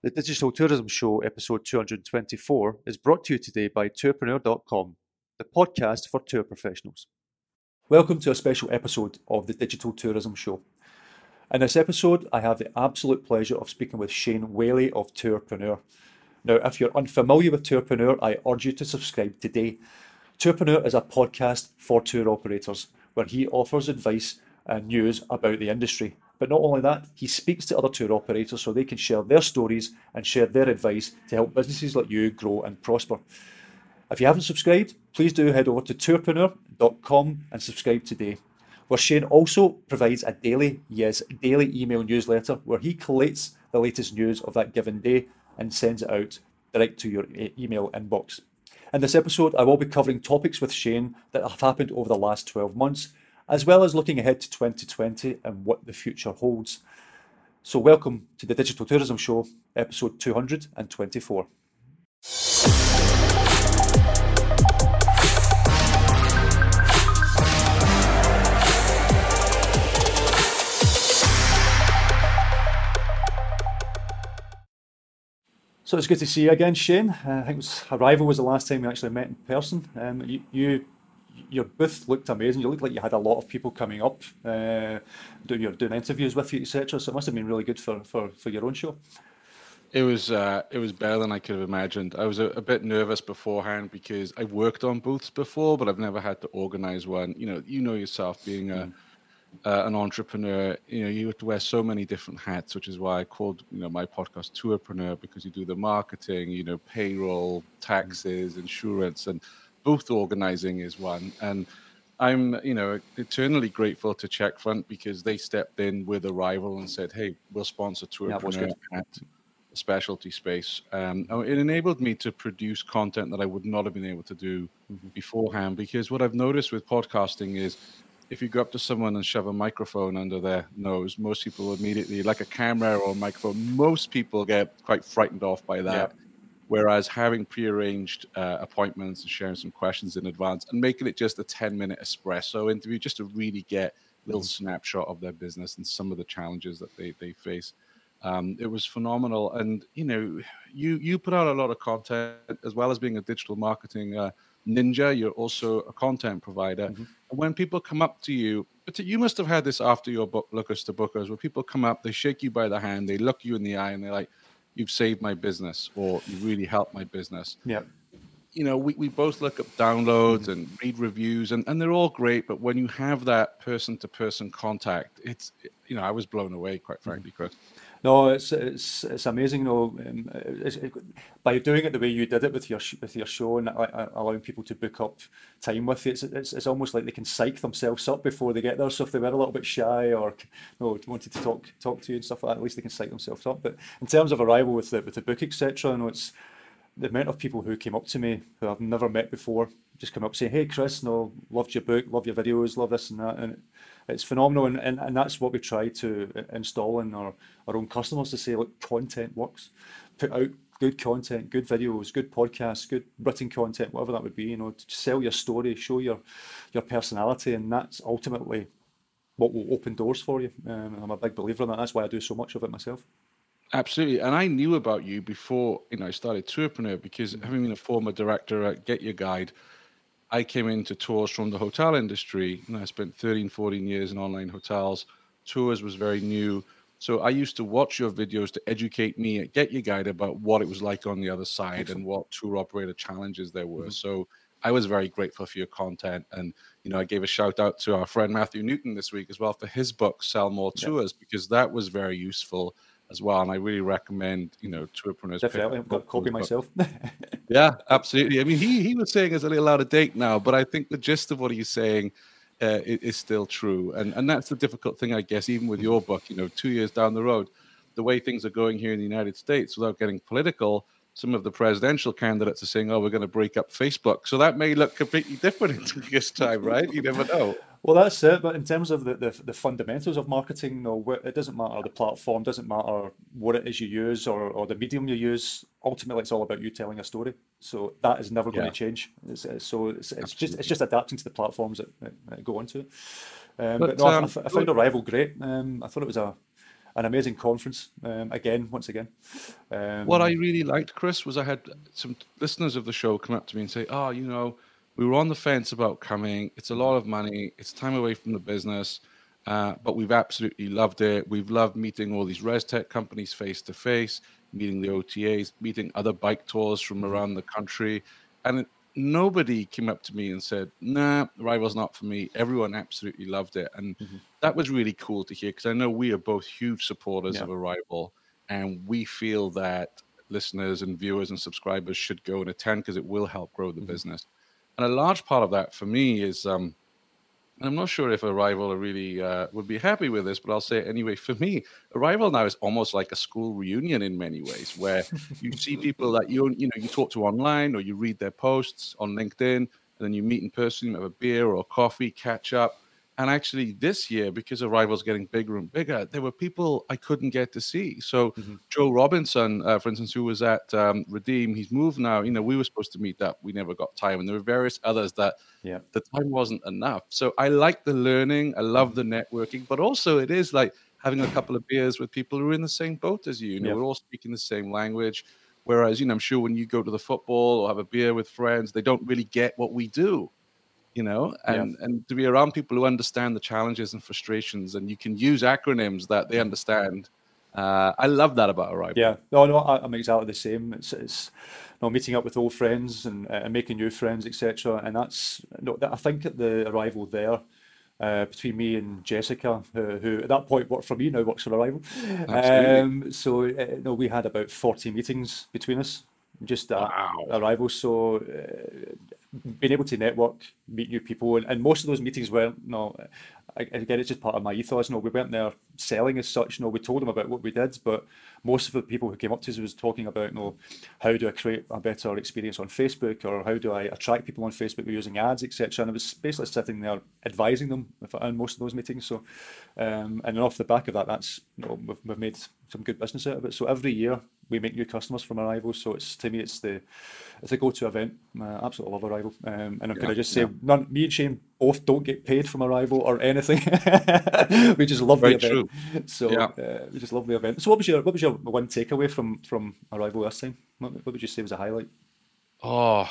The Digital Tourism Show, episode 224, is brought to you today by Tourpreneur.com, the podcast for tour professionals. Welcome to a special episode of the Digital Tourism Show. In this episode, I have the absolute pleasure of speaking with Shane Whaley of Tourpreneur. Now, if you're unfamiliar with Tourpreneur, I urge you to subscribe today. Tourpreneur is a podcast for tour operators where he offers advice and news about the industry. But not only that, he speaks to other tour operators so they can share their stories and share their advice to help businesses like you grow and prosper. If you haven't subscribed, please do head over to tourpreneur.com and subscribe today. Where Shane also provides a daily, yes, daily email newsletter where he collates the latest news of that given day and sends it out direct to your email inbox. In this episode, I will be covering topics with Shane that have happened over the last 12 months as well as looking ahead to 2020 and what the future holds. So, welcome to the Digital Tourism Show, episode 224. So it's good to see you again, Shane. Uh, I think was Arival was the last time we actually met in person. Um, you, you your booth looked amazing. You looked like you had a lot of people coming up, uh, doing doing interviews with you, etc. So it must have been really good for for, for your own show. It was uh, it was better than I could have imagined. I was a, a, bit nervous beforehand because I've worked on booths before, but I've never had to organize one. You know, you know yourself being a mm. uh, an entrepreneur. You know, you have to wear so many different hats, which is why I called you know my podcast Tourpreneur because you do the marketing, you know, payroll, taxes, insurance, and booth organizing is one. And I'm, you know, eternally grateful to Checkfront because they stepped in with Arival and said, "Hey, we'll sponsor Tourpreneur yeah, at a specialty space." Um, oh, it enabled me to produce content that I would not have been able to do mm-hmm. beforehand. Because what I've noticed with podcasting is, if you go up to someone and shove a microphone under their nose, most people immediately, like a camera or a microphone, most people get quite frightened off by that. Yeah. Whereas having prearranged uh, appointments and sharing some questions in advance and making it just a 10 minute espresso interview just to really get a little mm-hmm. snapshot of their business and some of the challenges that they, they face. Um, it was phenomenal. And, you know, you, you put out a lot of content as well as being a digital marketing uh, ninja. You're also a content provider. Mm-hmm. And when people come up to you, but you must have had this after your book, Lookers to Bookers, where people come up, they shake you by the hand, they look you in the eye, and they're like, you've saved my business or you really helped my business. Yeah. You know, we, we both look up downloads mm-hmm. and read reviews and, and they're all great, but when you have that person to person contact, it's you know, I was blown away, quite frankly, Chris. No, it's it's it's amazing. Know, um, it's, it, by doing it the way you did it with your with your show and uh, allowing people to book up time with you, it's, it's, it's almost like they can psych themselves up before they get there. So if they were a little bit shy or you know, wanted to talk talk to you and stuff like that, at least they can psych themselves up. But in terms of Arival with the with the book etc., you know, it's the amount of people who came up to me who I've never met before just come up saying, "Hey, Chris, no, loved your book, love your videos, love this and that," and it's phenomenal. And, and, and that's what we try to install in our, our own customers to say, look, content works. Put out good content, good videos, good podcasts, good written content, whatever that would be. You know, to sell your story, show your your personality, and that's ultimately what will open doors for you. Um, I'm a big believer in that. That's why I do so much of it myself. Absolutely, and I knew about you before you know I started Tourpreneur because mm-hmm. having been a former director at Get Your Guide I came into tours from the hotel industry and I spent 13, 14 years in online hotels. Tours was very new. So I used to watch your videos to educate me at Get Your Guide about what it was like on the other side and what tour operator challenges there were. Mm-hmm. So I was very grateful for your content. And, you know, I gave a shout out to our friend Matthew Newton this week as well for his book, Sell More Tours, yeah. because that was very useful as well. And I really recommend, you know, tourpreneurs. Definitely, I've got a copy myself. yeah, absolutely. I mean, he he was saying it's a little out of date now, but I think the gist of what he's saying uh, is, is, still true. And and that's the difficult thing, I guess, even with your book. You know, two years down the road, the way things are going here in the United States, without getting political. Some of the presidential candidates are saying, "Oh, we're going to break up Facebook," so that may look completely different in two years' time, right? You never know. Well, that's it. But in terms of the, the, the fundamentals of marketing, no, it doesn't matter the platform, doesn't matter what it is you use or, or the medium you use. Ultimately, it's all about you telling a story. So that is never going yeah. to change. It's, so it's, it's just it's just adapting to the platforms that, that go onto it. Um, but, but, no, um, I, I, found Arival great. Um, I thought it was a an amazing conference um, again, once again. Um, what I really liked, Chris, was I had some listeners of the show come up to me and say, "Oh, you know, we were on the fence about coming. It's a lot of money. It's time away from the business." Uh, but we've absolutely loved it. We've loved meeting all these res tech companies face to face, meeting the OTAs, meeting other bike tours from mm-hmm. around the country. And nobody came up to me and said, nah, Rival's not for me. Everyone absolutely loved it. And mm-hmm. that was really cool to hear because I know we are both huge supporters yeah. of Arival and we feel that listeners and viewers and subscribers should go and attend because it will help grow the mm-hmm. business. And a large part of that for me is um, I'm not sure if Arival really uh, would be happy with this, but I'll say it anyway. For me, Arival now is almost like a school reunion in many ways, where you see people that you you know you talk to online or you read their posts on LinkedIn, and then you meet in person, you have a beer or coffee, catch up, and actually, this year, because Arival's getting bigger and bigger, there were people I couldn't get to see. So, mm-hmm. Joe Robinson, uh, for instance, who was at um, Redeam, he's moved now. You know, we were supposed to meet up, we never got time, and there were various others that yeah. the time wasn't enough. So, I like the learning, I love the networking, but also it is like having a couple of beers with people who are in the same boat as you. You know, yeah. we're all speaking the same language. Whereas, you know, I'm sure when you go to the football or have a beer with friends, they don't really get what we do you know, and yeah. and to be around people who understand the challenges and frustrations, and you can use acronyms that they understand. Uh, I love that about Arival. Yeah, no, no, I, am exactly the same. It's, it's you know, meeting up with old friends and, uh, and making new friends, etc. And that's you know, I think at the Arival there. Uh, between me and Jessica, who, who, at that point worked for me, now works for Arival. Um, so, uh, no, we had about 40 meetings between us just at wow. Arival. So, uh, being able to network, meet new people, and, and most of those meetings weren't, you again, it's just part of my ethos. Know, we weren't there selling as such. You know, we told them about what we did, but most of the people who came up to us was talking about, you know, how do I create a better experience on Facebook, or how do I attract people on Facebook using ads, etc. And I was basically sitting there advising them in most of those meetings. So, um, and off the back of that, that's you know, we've, we've made some good business out of it. So every year we make new customers from Arival. So it's to me, it's the it's a go-to event. I absolutely love Arival. Um, and I'm yeah, going to just say, yeah. none, me and Shane both don't get paid from Arival or anything. we just love Very the event. True. So yeah. uh, we just love the event. So what was your what was your one takeaway from from Arival last time? What, what would you say was a highlight? Oh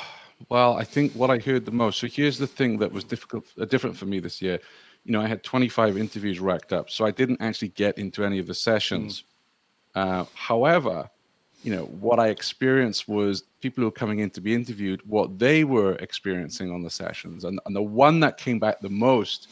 well, I think what I heard the most. So here's the thing that was difficult, uh, different for me this year. You know, I had 25 interviews racked up, so I didn't actually get into any of the sessions. Mm. Uh, however, you know what i experienced was people who were coming in to be interviewed what they were experiencing on the sessions. And, and the one that came back the most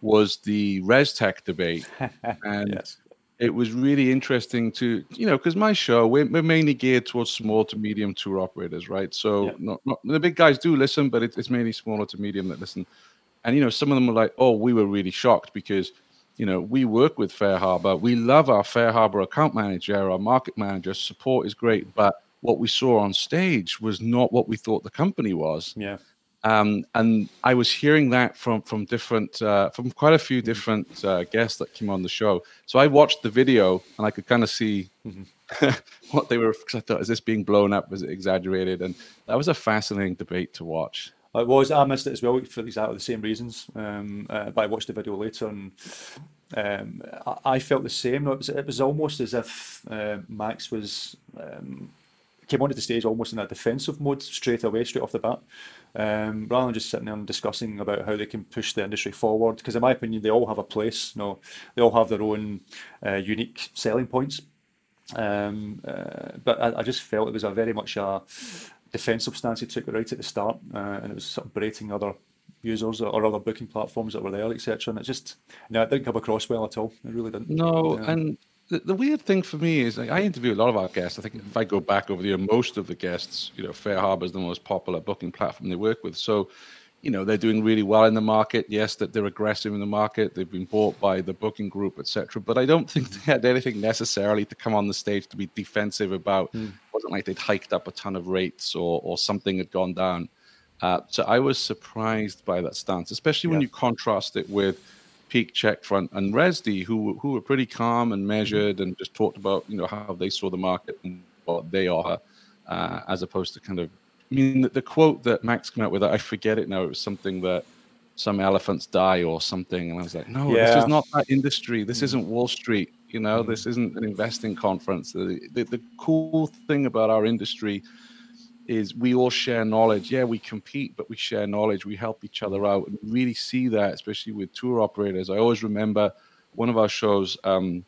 was the ResTech debate. And yes. it was really interesting to you know because my show we're, we're, mainly geared towards small to medium tour operators right? So not, not, the big guys do listen but it, it's mainly smaller to medium that listen. And you know some of them were like oh we were really shocked because you know, we work with FareHarbor. We love our FareHarbor account manager, our market manager. Support is great, but what we saw on stage was not what we thought the company was. Yeah. Um, and I was hearing that from from different uh, from quite a few mm-hmm. different uh, guests that came on the show. So I watched the video and I could kind of see mm-hmm. what they were. Because I thought, is this being blown up? Was it exaggerated? And that was a fascinating debate to watch. It was. I missed it as well for exactly the same reasons. Um, uh, but I watched the video later, and um, I, I, felt the same. It was, it was almost as if uh, Max was um, came onto the stage almost in a defensive mode straight away, straight off the bat, um, rather than just sitting there and discussing about how they can push the industry forward. Because in my opinion, they all have a place. You know, they all have their own uh, unique selling points. Um, uh, but I, I, just felt it was a very much a, defensive stance he took right at the start, uh, and it was sort of berating other users or other booking platforms that were there, etc. And it just, no, it didn't come across well at all. It really didn't. No, yeah. and the, the, weird thing for me is like, I interview a lot of our guests. I think if I go back over the year, most of the guests, you know, FareHarbor is the most popular booking platform they work with. So you know they're doing really well in the market. Yes, that they're aggressive in the market. They've been bought by the booking group, etc. But I don't think they had anything necessarily to come on the stage to be defensive about. Mm. It wasn't like they'd hiked up a ton of rates or or something had gone down. Uh, so I was surprised by that stance, especially when yeah. you contrast it with Peek, Checkfront, and Rezdy, who who were pretty calm and measured, mm. and just talked about you know how they saw the market and what they are, uh, as opposed to kind of I mean, the, the quote that Max came out with, I forget it now. It was something that some elephants die or something, and I was like, no, yeah. this is not that industry. This mm. isn't Wall Street. You know, mm-hmm. this isn't an investing conference. The, the, the cool thing about our industry is we all share knowledge. Yeah, we compete, but we share knowledge. We help each other out, and we really see that, especially with tour operators. I always remember one of our shows. Um,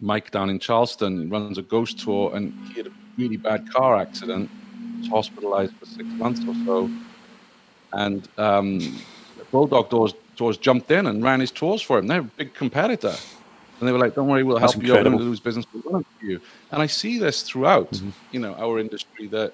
Mike down in Charleston runs a ghost tour, and he had a really bad car accident. Was hospitalized for six months or so, and um, Bulldog Tours, Tours jumped in and ran his tours for him. They're a big competitor. And they were like, "Don't worry, we'll help you. You're going to lose business, we'll run for you." And I see this throughout, mm-hmm. you know, our industry that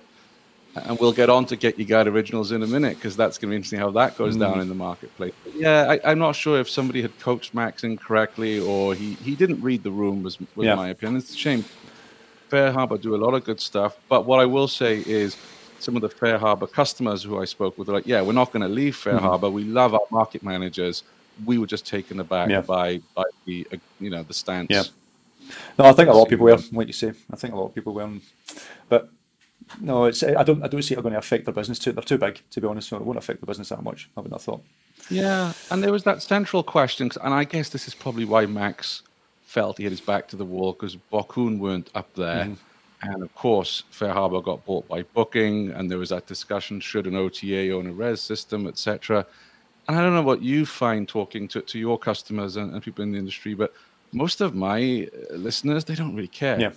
and we'll get on to Get Your Guide originals in a minute because that's going to be interesting how that goes mm. down in the marketplace. But yeah, I, am not sure if somebody had coached Max incorrectly or he, he didn't read the room, was, was yeah. my opinion. It's a shame. FareHarbor do a lot of good stuff, but what I will say is some of the FareHarbor customers who I spoke with are like, yeah, we're not going to leave Fair mm. Harbor. We love our market managers. We were just taken aback yeah. by by the uh, you know the stance. Yeah. No, I think a lot of people were, like you say. I think a lot of people were, but no, it's I don't I don't see it going to affect their business too. They're too big to be honest. So it won't affect the business that much. I wouldn't have thought. Yeah, and there was that central question, and I guess this is probably why Max felt he had his back to the wall because Bokun weren't up there. Mm. And of course, FareHarbor got bought by Booking, and there was that discussion: should an OTA own a res system, etc. And I don't know what you find talking to, to your customers and, and people in the industry, but most of my uh, listeners they don't really care. Yeah.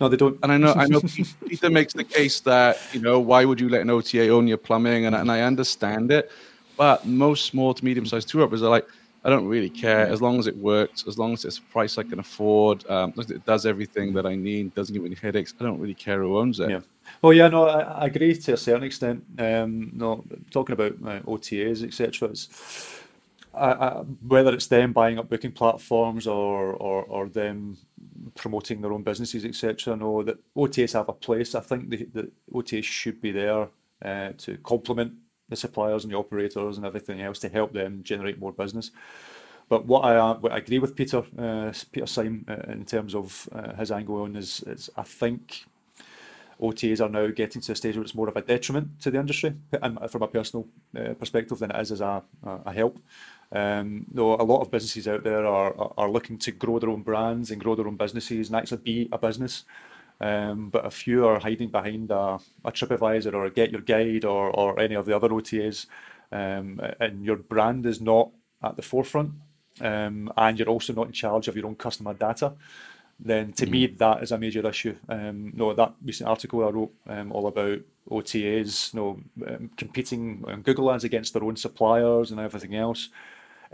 No, they don't. And I know, I know, Peter makes the case that you know why would you let an OTA own your plumbing, and, and I understand it, but most small to medium sized tour operators are like, I don't really care as long as it works, as long as it's a price I can afford, um, it does everything that I need, doesn't give me any headaches. I don't really care who owns it. Yeah. Well, yeah, no, I, I agree to a certain extent. Um, no, talking about uh, OTAs, etc. I, I, whether it's them buying up booking platforms or, or, or them promoting their own businesses, etc. Know that OTAs have a place. I think the, the OTAs should be there uh, to complement the suppliers and the operators and everything else to help them generate more business. But what I, what I agree with Peter uh, Peter Syme uh, in terms of uh, his angle on is, is I think OTAs are now getting to a stage where it's more of a detriment to the industry, and from a personal uh, perspective, than it is as a, a help. Um, though a lot of businesses out there are, are looking to grow their own brands and grow their own businesses and actually be a business. Um, but a few are hiding behind a, a TripAdvisor or a Get Your Guide or, or any of the other OTAs, um, and your brand is not at the forefront, um, and you're also not in charge of your own customer data. Then to mm. me that is a major issue. Um, no, that recent article I wrote um, all about OTAs, no, um, competing on Google Ads against their own suppliers and everything else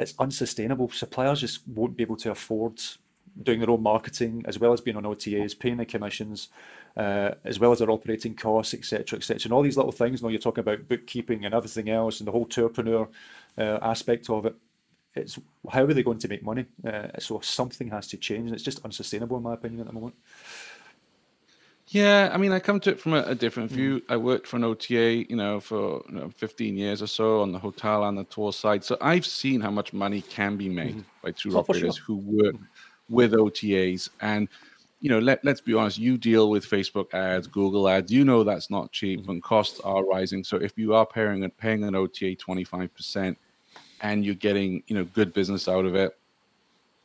it's unsustainable. Suppliers just won't be able to afford doing their own marketing as well as being on OTAs, paying the commissions, uh, as well as their operating costs, etc., etc. And all these little things. You know, you're talking about bookkeeping and everything else, and the whole tourpreneur uh, aspect of it. It's how are they going to make money? Uh, so something has to change, and it's just unsustainable in my opinion at the moment. Yeah, I mean, I come to it from a, a different view. Mm. I worked for an OTA, you know, for you know, 15 years or so on the hotel and the tour side. So I've seen how much money can be made mm. by tour oh, operators sure. who work mm. with OTAs. And, you know, let, let's be honest, you deal with Facebook ads, Google ads. You know that's not cheap and costs are rising. So if you are paying, paying an OTA 25% and you're getting, you know, good business out of it,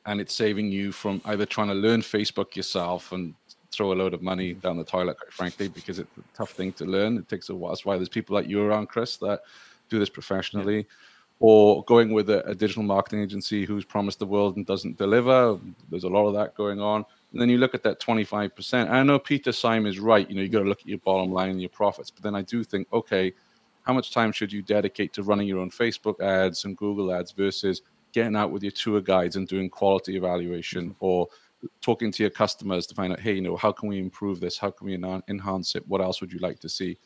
and it's saving you from either trying to learn Facebook yourself and throw a load of money mm-hmm. down the toilet, quite frankly, because it's a tough thing to learn. It takes a while. That's why there's people like you around, Chris, that do this professionally. Yeah. Or going with a, a, digital marketing agency who's promised the world and doesn't deliver. There's a lot of that going on. And then you look at that 25%. I know Peter Syme is right. You know, you got to look at your bottom line and your profits. But then I do think, okay, how much time should you dedicate to running your own Facebook ads and Google ads versus getting out with your tour guides and doing quality evaluation mm-hmm. or talking to your customers to find out, hey, you know, how can we improve this? How can we enhance it? What else would you like to see?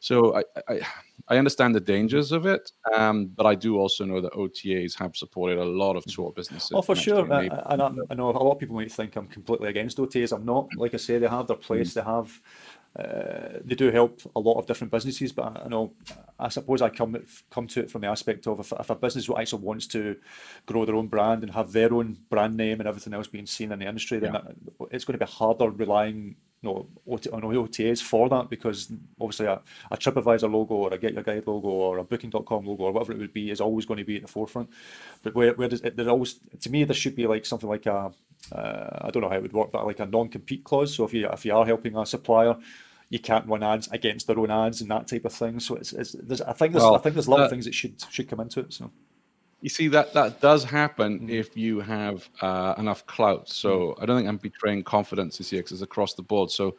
So I, I, I understand the dangers of it, um, but I do also know that OTAs have supported a lot of tour businesses. Oh, for sure. I, I, I, know a lot of people might think I'm completely against OTAs. I'm not. Like I say, they have their place. Mm. They have uh, they do help a lot of different businesses, but I know I suppose I come come to it from the aspect of if, if a business actually wants to grow their own brand and have their own brand name and everything else being seen in the industry, then yeah. it's going to be harder relying you know, on OTAs for that because obviously a, a TripAdvisor logo or a Get Your Guide logo or a Booking.com logo or whatever it would be is always going to be at the forefront. But where, where does it, there always, to me, there should be like something like a, uh, I don't know how it would work, but like a non-compete clause. So if you if you are helping a supplier, you can't run ads against their own ads and that type of thing. So it's, it's there's I think there's well, I think there's a lot uh, of things that should should come into it. So. You see that that does happen mm. if you have uh, enough clout. So mm. I don't think I'm betraying confidence year because across the board. So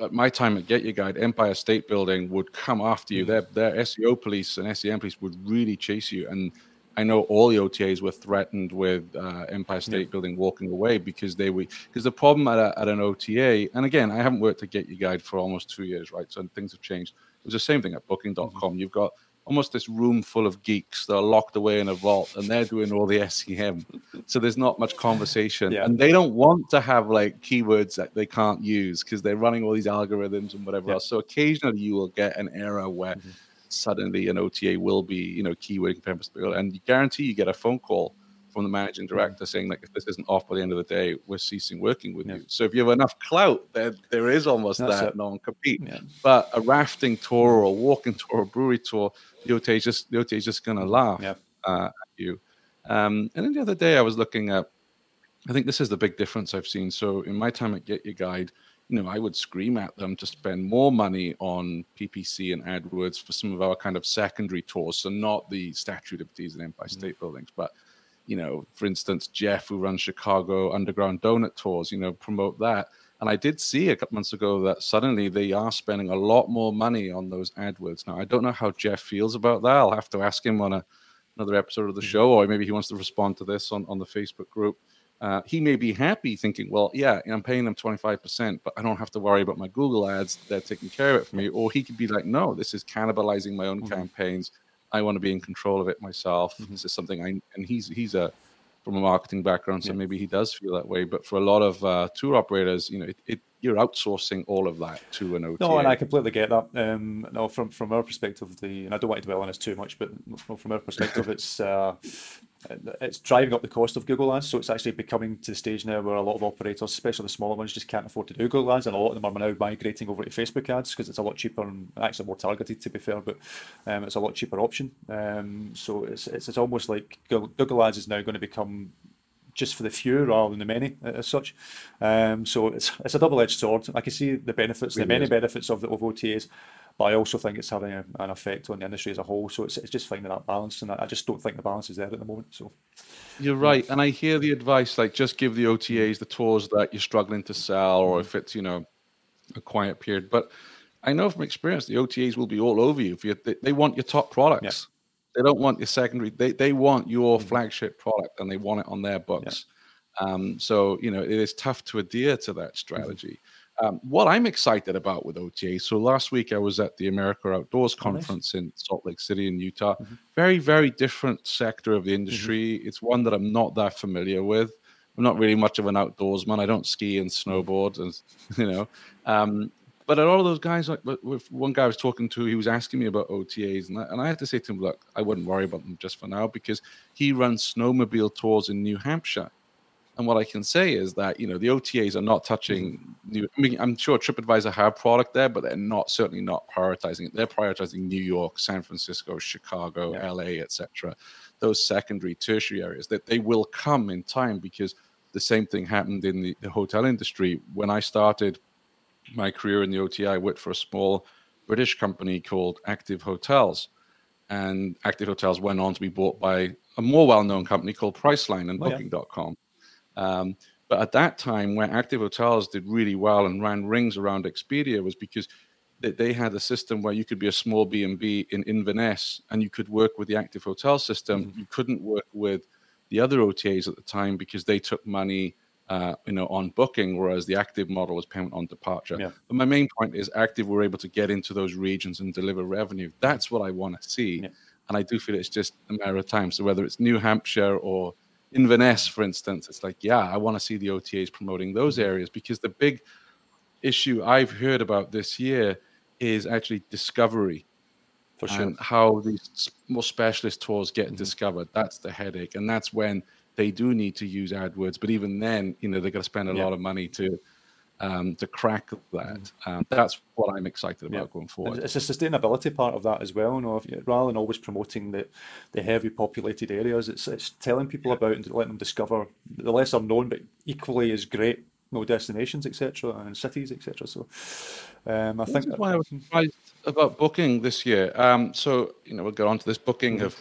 at my time at Get Your Guide, Empire State Building would come after you. Mm. Their their SEO police and SEM police would really chase you and I know all the OTAs were threatened with uh, Empire State yeah. Building walking away because they were because the problem at, a, at an OTA, and again, I haven't worked at Get Your Guide for almost two years, right? So things have changed. It was the same thing at Booking.com. Mm-hmm. You've got almost this room full of geeks that are locked away in a vault and they're doing all the SEM. So there's not much conversation. Yeah. And they don't want to have like keywords that they can't use because they're running all these algorithms and whatever yeah. else. So occasionally you will get an error where mm-hmm suddenly an OTA will be, you know, keyword build, and you guarantee you get a phone call from the managing director saying like if this isn't off by the end of the day, we're ceasing working with yeah. you. So if you have enough clout, there there is almost That's that non-compete. Yeah. But a rafting tour or a walking tour or a brewery tour, the OTA is just the OTA is just gonna laugh yeah. uh, at you. Um, and then the other day I was looking at I think this is the big difference I've seen. So in my time at Get Your Guide, you know, I would scream at them to spend more money on PPC and AdWords for some of our kind of secondary tours, so not the Statue of Liberties and Empire mm-hmm. State mm-hmm. buildings, but you know, for instance, Jeff, who runs Chicago Underground Donut Tours, you know, promote that. And I did see a couple months ago that suddenly they are spending a lot more money on those AdWords. Now, I don't know how Jeff feels about that. I'll have to ask him on a, another episode of the mm-hmm. show, or maybe he wants to respond to this on, on the Facebook group uh, he may be happy thinking, well, yeah, I'm paying them 25%, but I don't have to worry about my Google ads. They're taking care of it for me. Or he could be like, no, this is cannibalizing my own mm-hmm. campaigns. I want to be in control of it myself. Mm-hmm. This is something I, and he's, he's a, from a marketing background, so yeah. maybe he does feel that way. But for a lot of uh, tour operators, you know, it, it, you're outsourcing all of that to an OTA. No, and I completely get that. Um, no, from from our perspective, the and I don't want to dwell on this too much, but from our perspective, it's uh, it's driving up the cost of Google Ads. So it's actually becoming to the stage now where a lot of operators, especially the smaller ones, just can't afford to do Google Ads, and a lot of them are now migrating over to Facebook ads because it's a lot cheaper and actually more targeted, to be fair. But um, it's a lot cheaper option. Um, so it's, it's it's almost like Google Ads is now going to become just for the few rather than the many as such. Um, so it's it's a double edged sword. I can see the benefits, really the many is. benefits of the of OTAs, but I also think it's having a, an effect on the industry as a whole. So it's, it's just finding that balance, and I, I just don't think the balance is there at the moment. So you're right, and I hear the advice like just give the OTAs the tours that you're struggling to sell, or if it's you know a quiet period, but. I know from experience the OTAs will be all over you if you they, they want your top products. They don't want your secondary. They they want your mm-hmm. flagship product and they want it on their books. Yeah. Um, so you know it is tough to adhere to that mm-hmm. strategy. Mm-hmm. Um, what I'm excited about with OTA. So last week I was at the America Outdoors conference oh, nice. in Salt Lake City in Utah. Mm-hmm. Very very different sector of the mm-hmm. industry. Mm-hmm. It's one that I'm not that familiar with. I'm not really much of an outdoorsman. I don't ski and mm-hmm. snowboard, and you know. Um, but a lot of those guys, like with one guy I was talking to, he was asking me about OTAs, and I, and I had to say to him, look, I wouldn't worry about them just for now because he runs snowmobile tours in New Hampshire. And what I can say is that you know the OTAs are not touching mm-hmm. new. I mean, I'm sure TripAdvisor have product there, but they're not certainly not prioritizing it. They're prioritizing New York, San Francisco, Chicago, yeah. LA, etc. Those secondary, tertiary areas that they will come in time because the same thing happened in the, the hotel industry when I started my career in the OTA, I worked for a small British company called Active Hotels. And Active Hotels went on to be bought by a more well known company called Priceline and oh, Booking.com. Yeah. Um, but at that time, where Active Hotels did really well and ran rings around Expedia was because they had a system where you could be a small B&B in Inverness and you could work with the Active Hotel system. Mm-hmm. You couldn't work with the other OTAs at the time because they took money uh, you know, on booking, whereas the active model was payment on departure. Yeah. But my main point is active were able to get into those regions and deliver revenue. That's what I want to see. Yeah. And I do feel it's just a matter of time. So whether it's New Hampshire or Inverness, for instance, it's like, yeah, I want to see the OTAs promoting those mm-hmm. areas because the big issue I've heard about this year is actually discovery. For sure. And how these more specialist tours get mm-hmm. discovered. That's the headache. And that's when they do need to use AdWords, but even then, you know, they're going to spend a yeah. lot of money to um, to crack that. Um, that's what I'm excited about yeah. going forward. It's a sustainability part of that as well. You know, you, rather than always promoting the, the heavy populated areas, it's it's telling people about and letting them discover the lesser known but equally as great you know, destinations, etc., and cities, etc. So, um, I this think that's why I was surprised about booking this year. Um, so, you know, we'll get on to this. Booking mm-hmm. have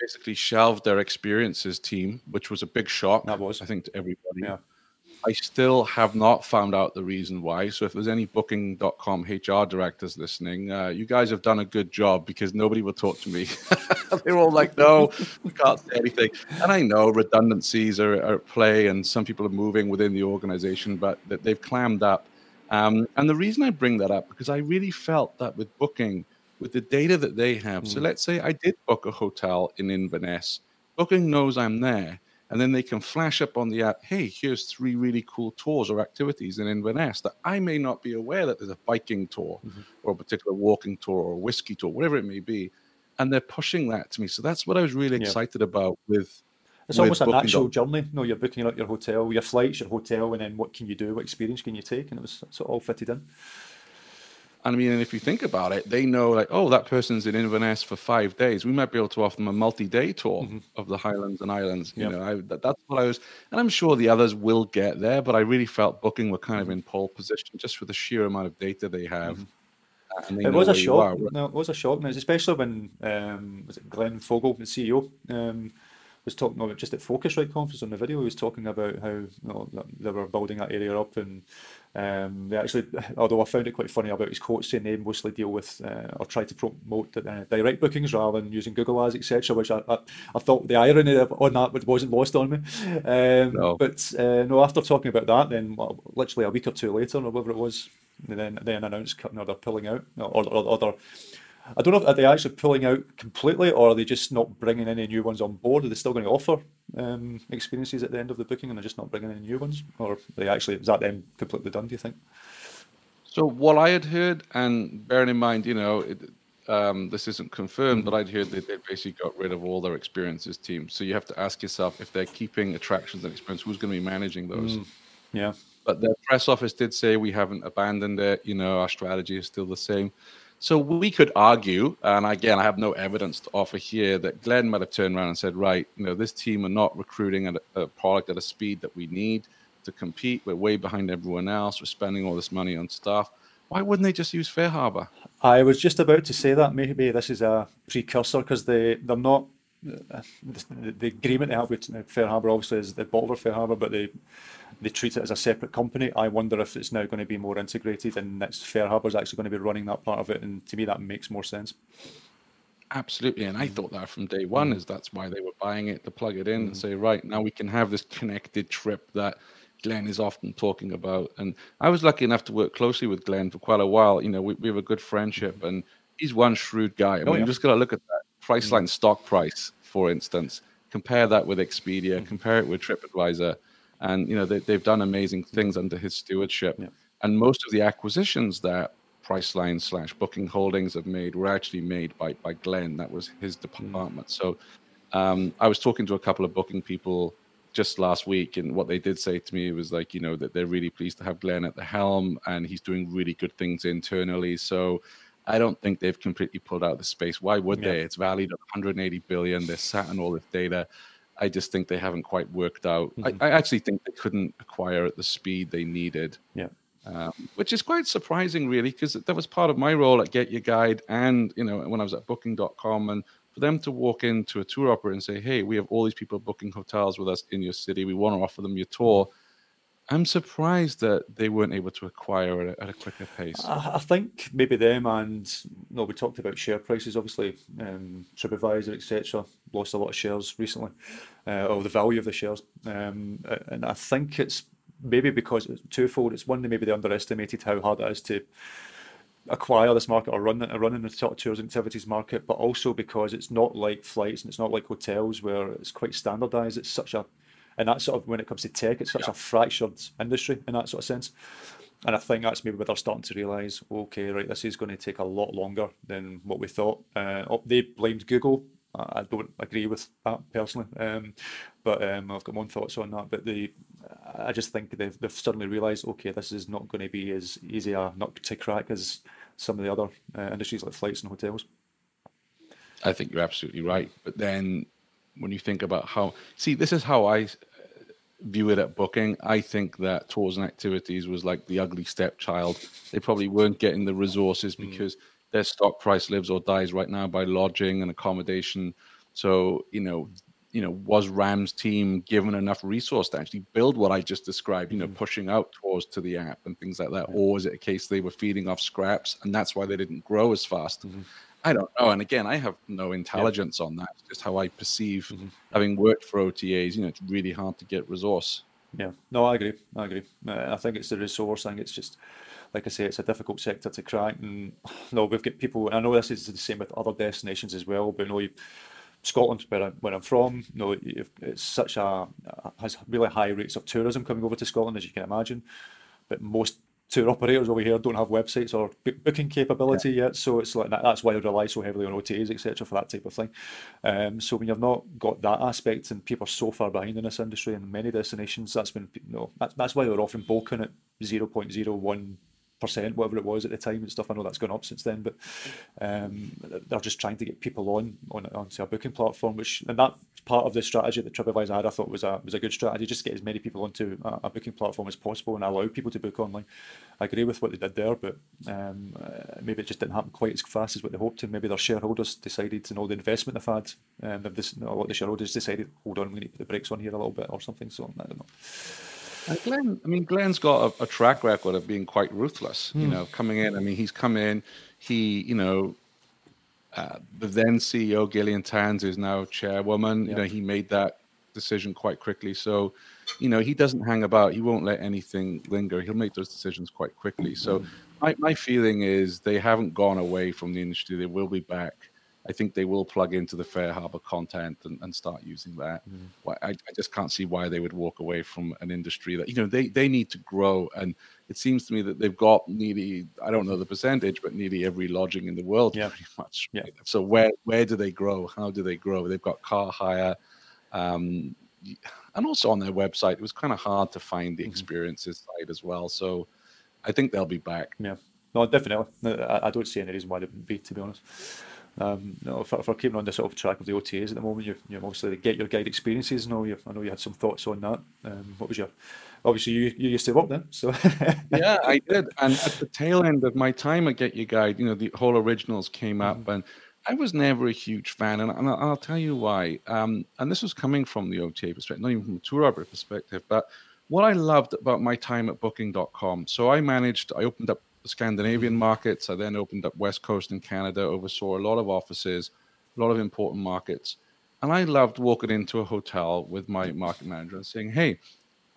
basically shelved their experiences team, which was a big shock. That was, I think, to everybody. Yeah. I still have not found out the reason why. So if there's any booking.com HR directors listening, uh, you guys have done a good job because nobody will talk to me. They're all like, no, we can't say anything. And I know redundancies are, are, at play and some people are moving within the organization, but that they've clammed up. Um, and the reason I bring that up, because I really felt that with booking, with the data that they have. Mm. So let's say I did book a hotel in Inverness. Booking knows I'm there and then they can flash up on the app, hey, here's three really cool tours or activities in Inverness that I may not be aware that there's a biking tour mm-hmm. or a particular walking tour or a whiskey tour, whatever it may be. And they're pushing that to me. So that's what I was really yeah. excited about with. It's almost an actual journey. No, you're booking out your hotel, your flights, your hotel, and then what can you do? What experience can you take? And it was sort of all fitted in. I mean, and if you think about it, they know like, oh, that person's in Inverness for five days. We might be able to offer them a multi-day tour mm-hmm. of the Highlands and Islands. You yep. know, I, that, that's what I was, and I'm sure the others will get there. But I really felt Booking were kind of in pole position just for the sheer amount of data they have. Mm-hmm. It was a shock. No, it was a shock, especially when um, was it Glenn Fogel, the CEO, um, was talking about just at Phocuswright conference on the video. He was talking about how you know, they were building that area up and um, they actually, although I found it quite funny about his quotes saying they mostly deal with uh, or try to promote uh, direct bookings rather than using Google Ads, etc. Which I, I, I, thought the irony on that wasn't lost on me. Um, no. But uh, no, after talking about that, then literally a week or two later, or whatever it was, then then announced you know, they're pulling out, or, or, or they're I don't know if are they actually pulling out completely, or are they just not bringing any new ones on board? Are they still going to offer um, experiences at the end of the booking, and they're just not bringing any new ones, or they actually is that them completely done? Do you think? So what I had heard, and bearing in mind, you know, it, um, this isn't confirmed, but I'd heard that they basically got rid of all their experiences teams. So you have to ask yourself if they're keeping attractions and experience, who's going to be managing those? Mm, yeah. But the press office did say we haven't abandoned it. You know, our strategy is still the same. So we could argue, and again, I have no evidence to offer here, that Glenn might have turned around and said, right, you know, this team are not recruiting a, a product at a speed that we need to compete. We're way behind everyone else. We're spending all this money on staff. Why wouldn't they just use FareHarbor? I was just about to say that. Maybe this is a precursor because they, they're not uh, the, the, agreement they have with uh, FareHarbor obviously is the Bolver FareHarbor, but they they treat it as a separate company. I wonder if it's now going to be more integrated and next FareHarbor is actually going to be running that part of it. And to me, that makes more sense. Absolutely, and I thought that from day one is that's why they were buying it to plug it in mm. and say, right now we can have this connected trip that Glenn is often talking about. And I was lucky enough to work closely with Glenn for quite a while. You know, we, we have a good friendship, and he's one shrewd guy. I oh, mean, oh, yeah. you just got to look at that Priceline mm. stock price, for instance. Compare that with Expedia. Mm. Compare it with TripAdvisor and you know they, have done amazing things under his stewardship. Yeah. And most of the acquisitions that Priceline slash Booking Holdings have made were actually made by by Glenn. That was his mm. department. Mm. So um, I was talking to a couple of booking people just last week, and what they did say to me was like, you know, that they're really pleased to have Glenn at the helm, and he's doing really good things internally. So. I don't think they've completely pulled out the space. Why would yeah. they? It's valued at 180 billion. They're sat on all this data. I just think they haven't quite worked out. Mm-hmm. I, I, actually think they couldn't acquire at the speed they needed. Yeah. Um, which is quite surprising, really, because that was part of my role at Get Your Guide, and you know when I was at Booking.com, and for them to walk into a tour operator and say, "Hey, we have all these people booking hotels with us in your city. We want to offer them your tour." I'm surprised that they weren't able to acquire at a, at a quicker pace. I, I, think maybe them and you know, we talked about share prices. Obviously, um, TripAdvisor etc. lost a lot of shares recently, uh, or the value of the shares, um, and I think it's maybe because it's twofold. It's one, maybe they underestimated how hard it is to acquire this market or run it, run in the sort of tours activities market, but also because it's not like flights and it's not like hotels where it's quite standardized. It's such a and that sort of when it comes to tech, it's such yeah. a fractured industry in that sort of sense. And I think that's maybe where they're starting to realise, okay, right, this is going to take a lot longer than what we thought. Uh, oh, they blamed Google I, I don't agree with that personally, um, but um, I've got my own thoughts on that. But the I just think they've, they've suddenly realised, okay, this is not going to be as easy a nut to crack as some of the other uh, industries like flights and hotels. I think you're absolutely right. But then when you think about how, see, this is how I view it at booking. I think that tours and activities was like the ugly stepchild. They probably weren't getting the resources hmm. because mm. their stock price lives or dies right now by lodging and accommodation. So, you know, you know, was Ram's team given enough resource to actually build what I just described, you know, mm. pushing out tours to the app and things like that? Yeah. Or is it a case they were feeding off scraps and that's why they didn't grow as fast? Mm-hmm. I don't know. And again, I have no intelligence yeah. on that. It's just how I perceive mm-hmm. having worked for OTAs. You know, it's really hard to get resource. Yeah, no, I agree. I agree. Uh, I think it's the resource thing. It's just, like I say, it's a difficult sector to crack. And no, we've got people. I know this is the same with other destinations as well. But you know, Scotland, where, I, where I'm from, you know, it's such a has really high rates of tourism coming over to Scotland, as you can imagine. But most tour operators over here don't have websites or booking capability yeah. yet. So it's like that, that's why they rely so heavily on OTAs, etc., for that type of thing. Um, so when you've not got that aspect, and people are so far behind in this industry in many destinations, that's when you know that's, that's why they're often bulking at zero point zero one percent, whatever it was at the time and stuff. I know that's gone up since then, but um, they're just trying to get people on, on onto a booking platform, which and that part of the strategy that TripAdvisor had, I thought was a was a good strategy. Just get as many people onto a, a booking platform as possible and allow people to book online. I agree with what they did there, but um, uh, maybe it just didn't happen quite as fast as what they hoped and Maybe their shareholders decided, to know the investment they've had, um, this, a lot the shareholders decided, hold on, we need to put the brakes on here a little bit or something. So I don't know. Glenn, I mean, Glenn's got a, a, track record of being quite ruthless. Mm. You hmm. know, coming in. I mean, he's come in. He, you know, uh, the then CEO Gillian Tans is now chairwoman. Yeah. You know, he made that decision quite quickly. So, you know, he doesn't hang about. He won't let anything linger. He'll make those decisions quite quickly. So, hmm. my my feeling is they haven't gone away from the industry. They will be back. I think they will plug into the FareHarbor content and, and start using that. Mm. I, I, just can't see why they would walk away from an industry that you know they they need to grow. And it seems to me that they've got nearly I don't know the percentage, but nearly every lodging in the world yeah. pretty much. Yeah. So where where do they grow? How do they grow? They've got car hire. Um, and also on their website, it was kind of hard to find the mm-hmm. experiences mm-hmm. side as well. So I think they'll be back. Yeah, no, definitely. I, I don't see any reason why they wouldn't be, to be honest. Um, you know, if, if we're keeping on the sort of track of the OTAs at the moment, you you obviously get your guide experiences. I know you, I know you had some thoughts on that. Um, what was your obviously you, you used to work then, so yeah, I did. And at the tail end of my time at Get Your Guide, you know, the whole originals came up, mm-hmm. and I was never a huge fan, and, and I'll, tell you why. Um, and this was coming from the OTA perspective, not even from a tour operator perspective, but what I loved about my time at Booking.com. So I managed, I opened up Scandinavian markets. I then opened up West Coast in Canada, oversaw a lot of offices, a lot of important markets. And I loved walking into a hotel with my market manager and saying, hey,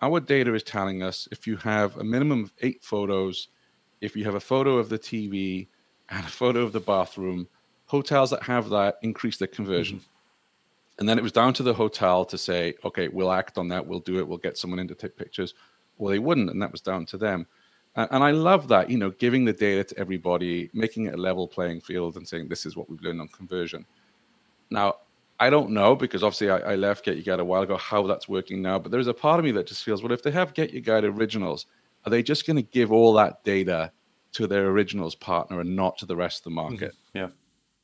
our data is telling us if you have a minimum of eight photos, if you have a photo of the TV and a photo of the bathroom, hotels that have that increase their conversion. Mm-hmm. And then it was down to the hotel to say, okay, we'll act on that, we'll do it, we'll get someone in to take pictures. Well, they wouldn't, and that was down to them. And I love that, you know, giving the data to everybody, making it a level playing field and saying, this is what we've learned on conversion. Now, I don't know because obviously I, I left Get Your Guide a while ago how that's working now, but there's a part of me that just feels, well, if they have Get Your Guide originals, are they just going to give all that data to their originals partner and not to the rest of the market? Mm-hmm. Yeah.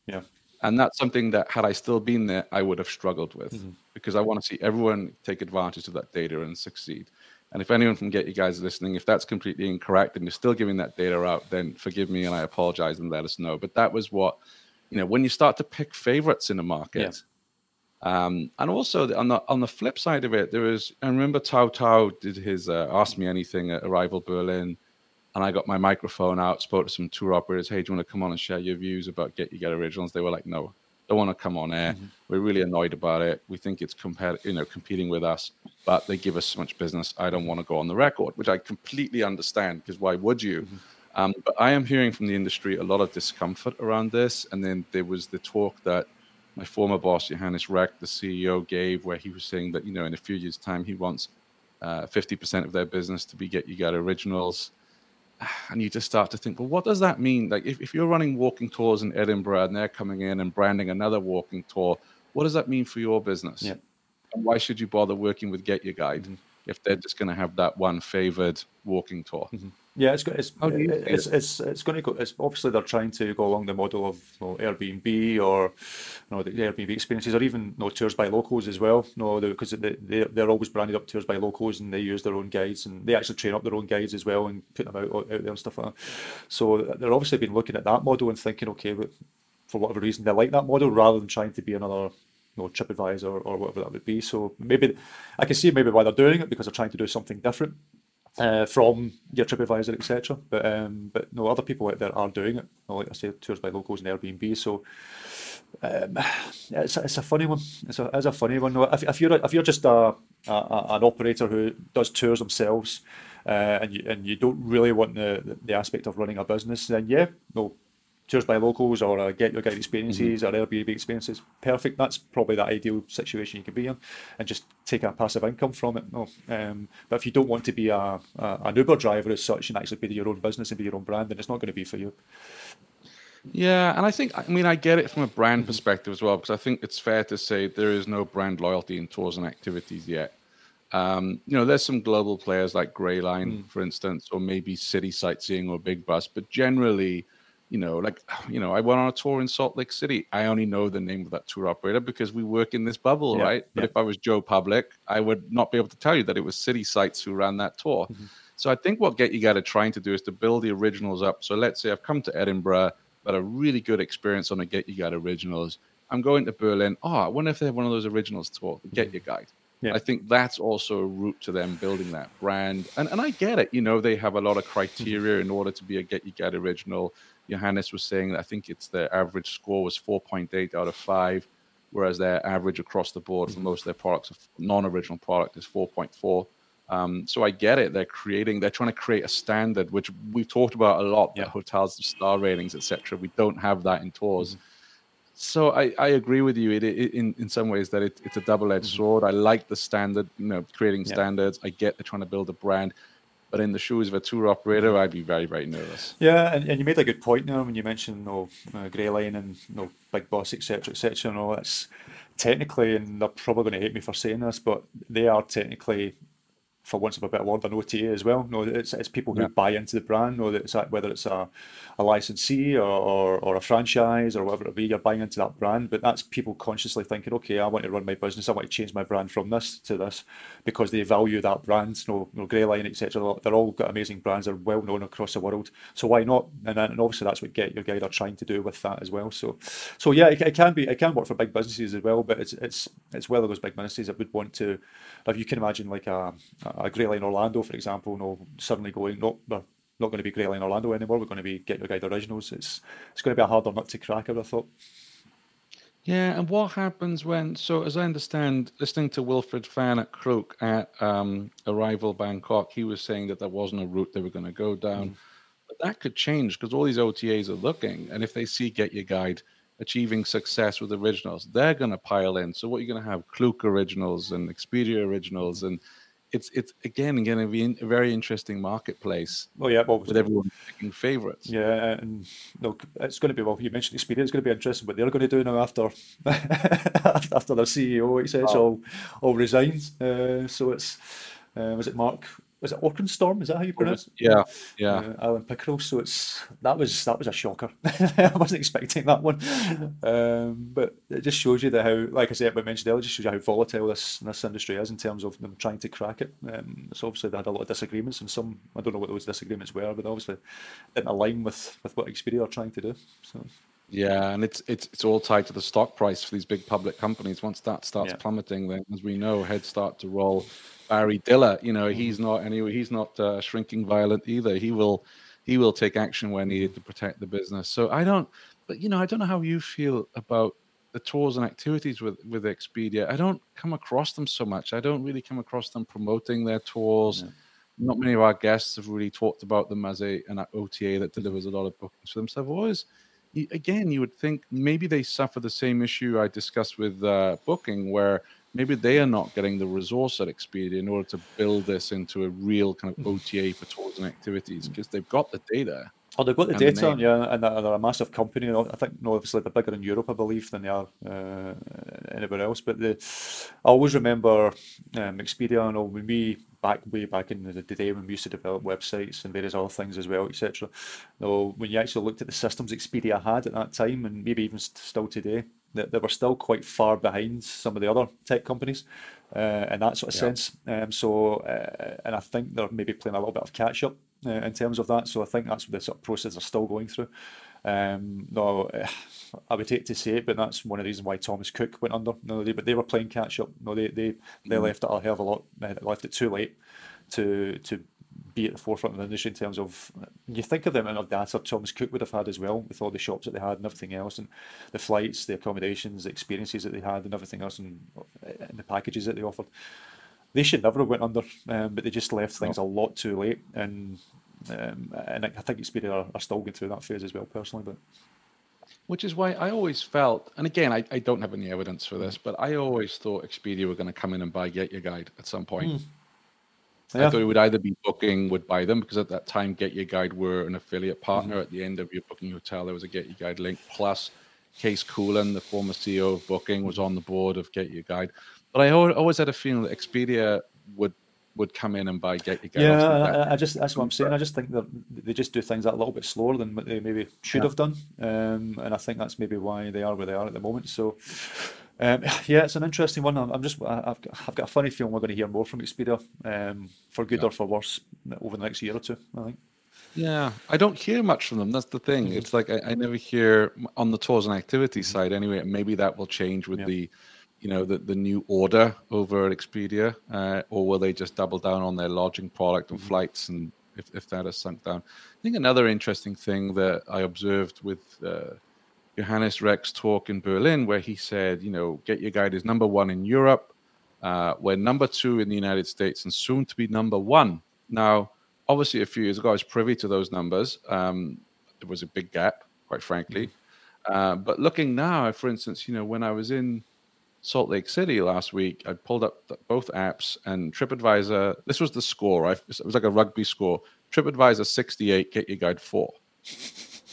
Yeah. And that's something that, had I still been there, I would have struggled with mm-hmm. because I want to see everyone take advantage of that data and succeed. And if anyone from Get Your Guide's listening, if that's completely incorrect and you're still giving that data out, then forgive me and I apologize and let us know. But that was what, you know, when you start to pick favorites in a market. Yeah. Um, and also on the on the flip side of it, there was I remember Tao Tao did his uh, Ask Me Anything at Arival Berlin, and I got my microphone out, spoke to some tour operators. Hey, do you want to come on and share your views about Get Your Guide Originals? They were like, no, don't want to come on air. Mm-hmm. We're really annoyed about it. We think it's compet- you know, competing with us, but they give us so much business. I don't want to go on the record, which I completely understand because why would you? Mm-hmm. Um, but I am hearing from the industry a lot of discomfort around this. And then there was the talk that my former boss, Johannes Reck, the CEO, gave where he was saying that, you know, in a few years' time, he wants uh, 50% of their business to be Get Your Guide Originals. and you just start to think, well, what does that mean? Like, if, if you're running walking tours in Edinburgh and they're coming in and branding another walking tour, what does that mean for your business? Yeah. And why should you bother working with Get Your Guide Mhm. If they're just going to have that one favored walking tour? Mm-hmm. Yeah, it's go- it's How do you see it's, it's it's going to go. It's obviously they're trying to go along the model of you know, Airbnb or you know the Airbnb experiences, or even you know, tours by locals as well. No, because they, they they're always branded up tours by locals, and they use their own guides, and they actually train up their own guides as well and put them out out there and stuff like that. So they're obviously been looking at that model and thinking, okay, but for whatever reason they like that model rather than trying to be another you know, TripAdvisor or whatever that would be. So maybe I can see maybe why they're doing it because they're trying to do something different uh, from your TripAdvisor, etc. But um, but no, other people out there are doing it. Like I say, tours by locals and Airbnb. So um, it's, a, it's a funny one. It's a, it's a funny one. If, if you're a, if you're just a, a- an operator who does tours themselves, uh, and you and you don't really want the, the aspect of running a business, then yeah, no. Tours by locals or uh, get your guide experiences or Airbnb experiences, perfect. That's probably the ideal situation you can be in, and just take a passive income from it. No, um, but if you don't want to be a, a an Uber driver as such and actually be your own business and be your own brand, then it's not going to be for you. Yeah, and I think I mean I get it from a brand perspective as well because I think it's fair to say there is no brand loyalty in tours and activities yet. Um, you know, there's some global players like Gray Line, for instance, or maybe City Sightseeing or Big Bus, but generally, you know, like you know, I went on a tour in Salt Lake City. I only know the name of that tour operator because we work in this bubble, Yeah, right? But yeah. if I was Joe Public, I would not be able to tell you that it was City Sites who ran that tour. Mm-hmm. So I think what Get You Gotta trying to do is to build the originals up. So let's say I've come to Edinburgh, got a really good experience on a Get Your Guide originals. I'm going to Berlin. Oh, I wonder if they have one of those originals tour, the Get Your Guide. Mm-hmm. Yeah. I think that's also a route to them building that brand. And and I get it. You know, they have a lot of criteria in order to be a Get Your Guide original. Johannes was saying that I think it's their average score was 4.8 out of 5, whereas their average across the board for mm-hmm. most of their products, of non-original product, is 4.4. Um, so I get it. They're creating, they're trying to create a standard, which we've talked about a lot. Yeah. That hotels star ratings, etc. We don't have that in tours. Mm-hmm. So I, I agree with you. It, it, in in some ways that it, it's a double edged mm-hmm. sword. I like the standard, you know, creating Yeah. standards. I get they're trying to build a brand, but in the shoes of a tour operator, I'd be very very nervous. Yeah, and, and you made a good point there when you mentioned you know, uh, Gray Line and you know, Big Bus, etc., etc. And all that's technically, and they're probably going to hate me for saying this, but they are technically, for once of a better word, an OTA as well. No, it's, it's people who Yeah. buy into the brand, no, that it's a, whether it's a, a licensee or, or, or a franchise or whatever it be, you're buying into that brand. But that's people consciously thinking, okay, I want to run my business, I want to change my brand from this to this because they value that brand. No, no Gray Line, etc. They're all got amazing brands. They're well known across the world. So why not? And, and obviously that's what Get Your Guide are trying to do with that as well. So, so yeah, it, it can be it can work for big businesses as well. But it's it's it's whether those big businesses that would want to, if you can imagine like a a Gray Line Orlando, for example, no suddenly going no. Not going to be Line Orlando anymore. We're going to be Get Your Guide Originals. It's it's going to be a harder nut to crack. I would have thought. Yeah, and what happens when? So, as I understand, listening to Wilfred Fan at Klook at um, Arival Bangkok, he was saying that there wasn't a route they were going to go down. But that could change because all these OTAs are looking, and if they see Get Your Guide achieving success with originals, they're going to pile in. So, what you're going to have Klook originals and Expedia originals, and it's it's again going to be a very interesting marketplace Oh yeah, well, with everyone picking favorites. Yeah, and look, it's going to be well. You mentioned Expedia. It's going to be interesting what they're going to do now after after their CEO, etc. Oh. all all resigned. Uh, so it's uh, was it Mark? Was it Okerstrom? Is that how you pronounce it? Yeah, yeah. Uh, Alan Pickerill. So it's that was that was a shocker. I wasn't expecting that one, um, but it just shows you that how, like I said, we mentioned earlier, just shows you how volatile this this industry is in terms of them trying to crack it. Um, it's obviously they had a lot of disagreements, and some I don't know what those disagreements were, but obviously didn't align with with what Expedia are trying to do. So Yeah, and it's it's it's all tied to the stock price for these big public companies. Once that starts Yeah. plummeting, then as we know, heads start to roll. Barry Diller, you know, Mm-hmm. he's not anyway. He's not uh, shrinking violent either. He will he will take action where needed to protect the business. So I don't, but you know, I don't know how you feel about the tours and activities with with Expedia. I don't come across them so much. I don't really come across them promoting their tours. Not many of our guests have really talked about them as a an OTA that delivers a lot of bookings for them. So I've always again, you would think maybe they suffer the same issue I discussed with uh, Booking, where maybe they are not getting the resource at Expedia in order to build this into a real kind of OTA for tours and activities because they've got the data. Oh, they've got the data, the yeah, and they're a massive company. I think, no, obviously they're bigger in Europe, I believe, than they are uh, anywhere else. But the, I always remember um, Expedia. You know, when we back way back in the day when we used to develop websites and various other things as well, etc. You when you actually looked at the systems Expedia had at that time, and maybe even still today, that they were still quite far behind some of the other tech companies uh, in that sort of yeah. sense. Um, so, uh, and I think they're maybe playing a little bit of catch up uh, in terms of that. So I think that's the sort of process they're still going through. Um, no, I would hate to say it, but that's one of the reasons why Thomas Cook went under. No, they, but they were playing catch up. No, they they, they mm. left it a hell of a lot. They left it too late to to be at the forefront of the industry in terms of you think of the amount of data Thomas Cook would have had as well with all the shops that they had and everything else and the flights, the accommodations, the experiences that they had and everything else and, and the packages that they offered. They should never have went under, um, but they just left things no. a lot too late and um, and I think Expedia are, are still going through that phase as well personally. But which is why I always felt, and again, I, I don't have any evidence for this, but I always thought Expedia were going to come in and buy Get Your Guide at some point. Mm. Yeah. I thought it would either be Booking would buy them because at that time Get Your Guide were an affiliate partner. Mm-hmm. At the end of your Booking hotel, there was a Get Your Guide link. Plus, Cees Coolen, the former CEO of Booking, was on the board of Get Your Guide. But I always had a feeling that Expedia would would come in and buy Get Your Guide. Yeah, I, I, just that's what I'm saying. I just think that they just do things a little bit slower than what they maybe should yeah. have done, um, and I think that's maybe why they are where they are at the moment. So. Um, yeah, it's an interesting one. I'm, just, I've got, I've got a funny feeling we're going to hear more from Expedia, um, for good yeah. or for worse, over the next year or two. I think. Yeah, I don't hear much from them. That's the thing. Mm-hmm. It's like I, I, never hear on the tours and activities mm-hmm. side. Anyway, maybe that will change with yeah. the, you know, the, the new order over at Expedia, uh, or will they just double down on their lodging product and mm-hmm. flights and if, if that has sunk down. I think another interesting thing that I observed with uh, Johannes Reck talk in Berlin, where he said, you know, Get Your Guide is number one in Europe. Uh, we're number two in the United States and soon to be number one. Now, obviously, a few years ago, I was privy to those numbers. Um, there was a big gap, quite frankly. Mm-hmm. Uh, but looking now, for instance, you know, when I was in Salt Lake City last week, I pulled up both apps and TripAdvisor. This was the score. I, it was like a rugby score. TripAdvisor 68, Get Your Guide 4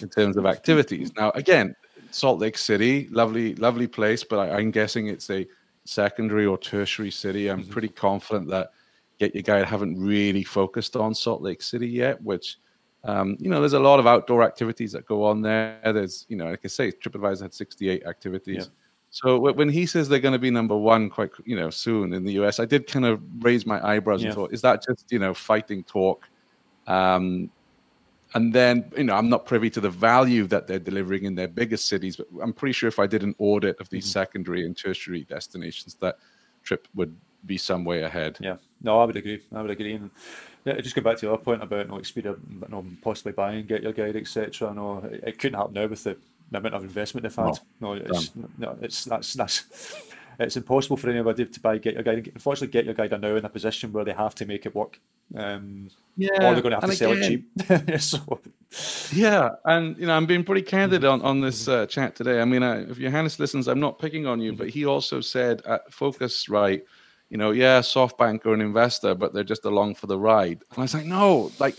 in terms of activities. Now, again, Salt Lake City, lovely, lovely place, but I, am guessing it's a secondary or tertiary city. I'm mm-hmm. pretty confident that Get Your Guide haven't really focused on Salt Lake City yet, which um, you know, there's a lot of outdoor activities that go on there. There's, you know, like I say, TripAdvisor had 68 activities. Yeah. So when he says they're going to be number one quite, you know, soon in the US, I did kind of raise my eyebrows yeah. and thought, is that just, you know, fighting talk? Um, and then you know i'm not privy to the value that they're delivering in their biggest cities but i'm pretty sure if i did an audit of these mm-hmm. secondary and tertiary destinations that trip would be some way ahead yeah no i would agree i would agree and yeah, just go back to your point about no Expedia, no, possibly buying, get your guide, etc. No, it, it, couldn't happen now with the, the, amount of investment they've had. No, no it's no, it's that's that's it's impossible for anybody to buy get your guide. Unfortunately, get your guide are now in a position where they have to make it work. Um, yeah, or they're going to have to sell again, it cheap. so. Yeah, and you know, I'm being pretty candid on on this uh, chat today. I mean, uh, if Johannes listens, I'm not picking on you, but he also said at Phocuswright, you know, yeah, SoftBank are an investor, but they're just along for the ride. And I was like, no, like,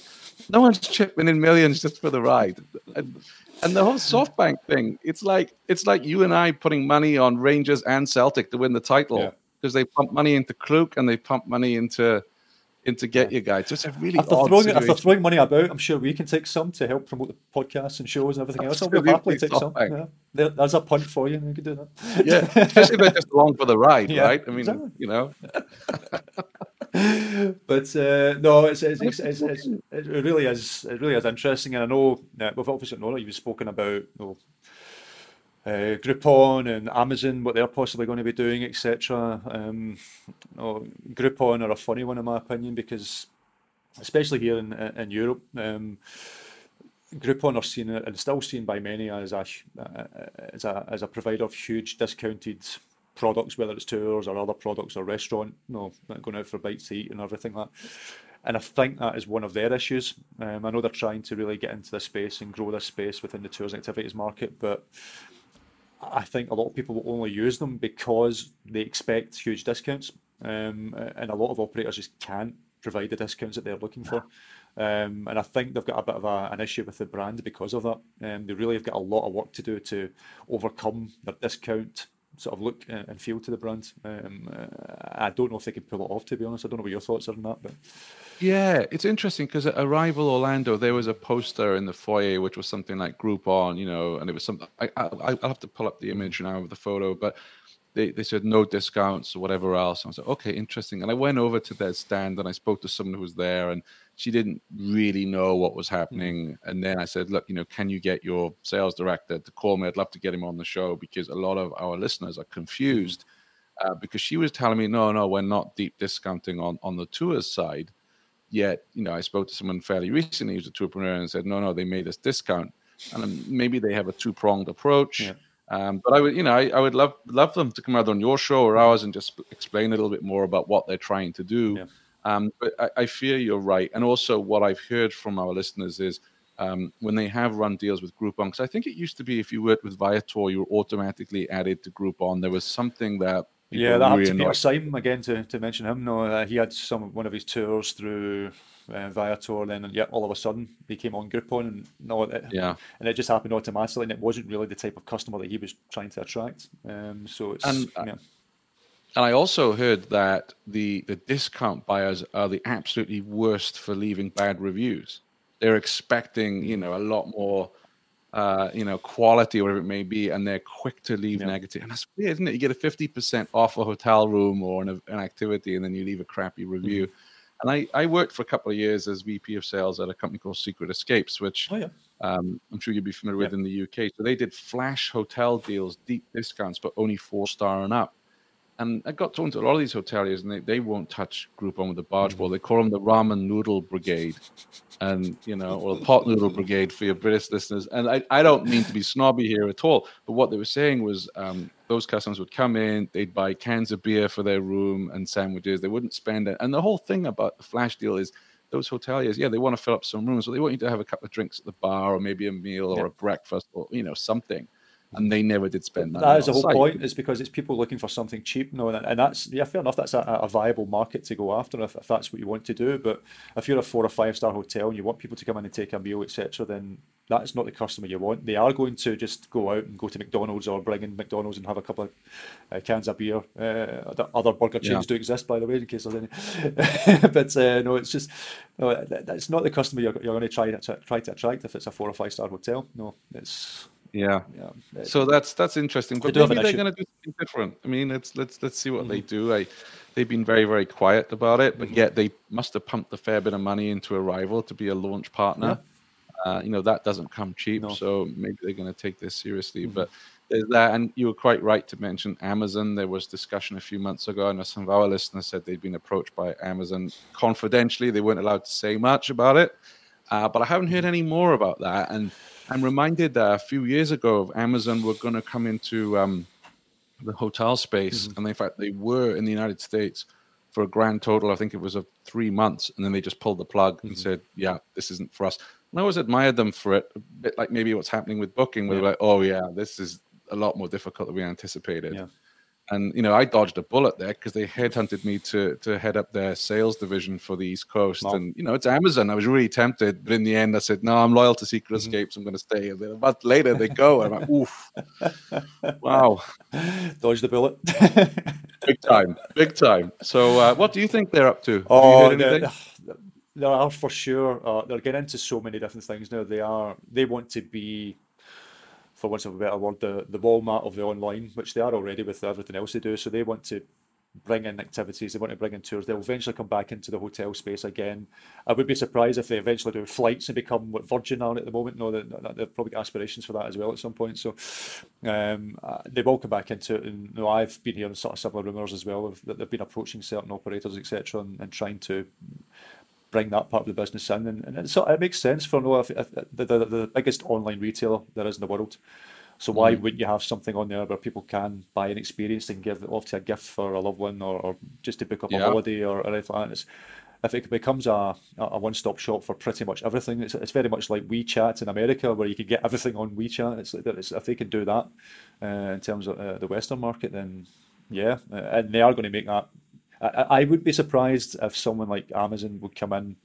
no one's chipping in millions just for the ride. And, and the whole SoftBank thing, it's like it's like you and I putting money on Rangers and Celtic to win the title because yeah. they pump money into Klook and they pump money into into Get Your Guide. So it's a really after odd throwing situation. after throwing money about, I'm sure we can take some to help promote the podcasts and shows and everything else. I'll happily take some. Yeah. There, there's a punt for you. You can do that. Yeah, especially if they're just along for the ride, yeah, right? I mean, exactly. you know. but uh, no, it's it's, it's, it's, it's, it really is it really is interesting, and I know uh, we've obviously known you've spoken about you know, uh, Groupon and Amazon, what they're possibly going to be doing, etc. Um, Groupon are a funny one in my opinion because, especially here in in Europe, um, Groupon are seen and still seen by many as a as a as a provider of huge discounted products, whether it's tours or other products or restaurant, you know, going out for bites to eat and everything like that. And I think that is one of their issues. Um, I know they're trying to really get into this space and grow this space within the tours and activities market, but I think a lot of people will only use them because they expect huge discounts, um, and a lot of operators just can't provide the discounts that they're looking for. Um, and I think they've got a bit of a, an issue with the brand because of that. Um, they really have got a lot of work to do to overcome their discount sort of look and feel to the brand. Um, uh, I don't know if they can pull it off. To be honest, I don't know what your thoughts are on that, but. Yeah, it's interesting because at Arival Orlando, there was a poster in the foyer which was something like Groupon, you know, and it was something. I, I, I'll have to pull up the image now of the photo, but they, they said no discounts or whatever else. And I was like, okay, interesting. And I went over to their stand and I spoke to someone who was there and she didn't really know what was happening. Mm. And then I said, look, you know, can you get your sales director to call me? I'd love to get him on the show because a lot of our listeners are confused uh, because she was telling me, no, no, we're not deep discounting on, on the tours side. Yet, you know, I spoke to someone fairly recently who's a tourpreneur and said, no, no, they made us discount. And maybe they have a two pronged approach. Yeah um, but I would, you know, I, I, would love love them to come out on your show or ours and just explain a little bit more about what they're trying to do. Yeah. Um, but I, I, fear you're right, and also what I've heard from our listeners is um, when they have run deals with Groupon, because I think it used to be if you worked with Viator, you were automatically added to Groupon. There was something that yeah, that really happened to Peter Simon again to, to mention him. No, uh, he had some one of his tours through uh, Viator, then and yeah, all of a sudden he came on Groupon, and no, it, yeah, and it just happened automatically, and it wasn't really the type of customer that he was trying to attract. Um, so it's and, uh, yeah. And I also heard that the the discount buyers are the absolutely worst for leaving bad reviews. They're expecting, you know, a lot more. Uh, you know, quality or whatever it may be, and they're quick to leave yeah. negative. And that's weird, isn't it? You get a 50% off a hotel room or an, an activity, and then you leave a crappy review. Mm-hmm. And I, I worked for a couple of years as VP of sales at a company called Secret Escapes, which oh, yeah. um, I'm sure you'd be familiar yeah. with in the UK. So they did flash hotel deals, deep discounts, but only four star and up. And I got talking to a lot of these hoteliers, and they, they won't touch Groupon with a barge mm-hmm. ball. They call them the ramen noodle brigade, and you know, or the pot noodle brigade for your British listeners. And I, I don't mean to be snobby here at all, but what they were saying was um, those customers would come in, they'd buy cans of beer for their room and sandwiches. They wouldn't spend it. And the whole thing about the flash deal is those hoteliers, yeah, they want to fill up some rooms, but they want you to have a couple of drinks at the bar or maybe a meal or yeah. a breakfast or you know something and they never did spend that. That is the whole site. point. Is because it's people looking for something cheap. No, and that's yeah, fair enough. That's a, a viable market to go after if, if, that's what you want to do. But if you're a four or five star hotel and you want people to come in and take a meal, etc., then that's not the customer you want. They are going to just go out and go to McDonald's or bring in McDonald's and have a couple of uh, cans of beer. Uh, other burger chains yeah. do exist, by the way, in case there's any. but uh, no, it's just no, that's not the customer you're, you're going to try to try to attract if it's a four or five star hotel. No, it's yeah. Yeah. So that's that's interesting. But maybe they're going to do something different. I mean, let's let's let's see what mm-hmm. they do. I, they've been very very quiet about it, but mm-hmm. yet they must have pumped a fair bit of money into Arival to be a launch partner. Yeah. Uh, you know that doesn't come cheap, no. so maybe they're going to take this seriously. Mm-hmm. But there's that, and you were quite right to mention Amazon. There was discussion a few months ago, and some of our listeners said they'd been approached by Amazon confidentially. They weren't allowed to say much about it, uh, but I haven't heard mm-hmm. any more about that. And I'm reminded that a few years ago of Amazon were going to come into um, the hotel space, mm-hmm. and in fact they were in the United States for a grand total. I think it was of three months, and then they just pulled the plug mm-hmm. and said, "Yeah, this isn't for us." And I always admired them for it, a bit like maybe what's happening with Booking, where yeah. they're like, "Oh yeah, this is a lot more difficult than we anticipated." Yeah and you know I dodged a bullet there because they headhunted me to to head up their sales division for the East Coast, wow. and you know it's Amazon. I was really tempted, but in the end I said no, I'm loyal to Secret mm-hmm. Escapes. I'm going to stay. And then a month later they go, and I'm like, oof, wow, dodged the bullet, big time, big time. So uh, what do you think they're up to? Oh, they, they are for sure. Uh, they're getting into so many different things now. They are. They want to be for want of a better word, the, the Walmart of the online, which they are already with everything else they do. So they want to bring in activities, they want to bring in tours. They'll eventually come back into the hotel space again. I would be surprised if they eventually do flights and become what Virgin are at the moment. No, they've probably got aspirations for that as well at some point. So um, uh, they will come back into it. And you know, I've been hearing sort of similar rumours as well of, that they've been approaching certain operators, etc., and, and trying to bring that part of the business in, and, and so it makes sense for no if, if the, the, the biggest online retailer there is in the world. So why mm. wouldn't you have something on there where people can buy an experience and give it off to a gift for a loved one or, or just to book up yeah. a holiday or, or anything like that? It's, if it becomes a, a one-stop shop for pretty much everything, it's, it's very much like WeChat in America, where you can get everything on WeChat. It's, it's if they can do that uh, in terms of uh, the Western market, then yeah, uh, and they are going to make that I, I would be surprised if someone like Amazon would come in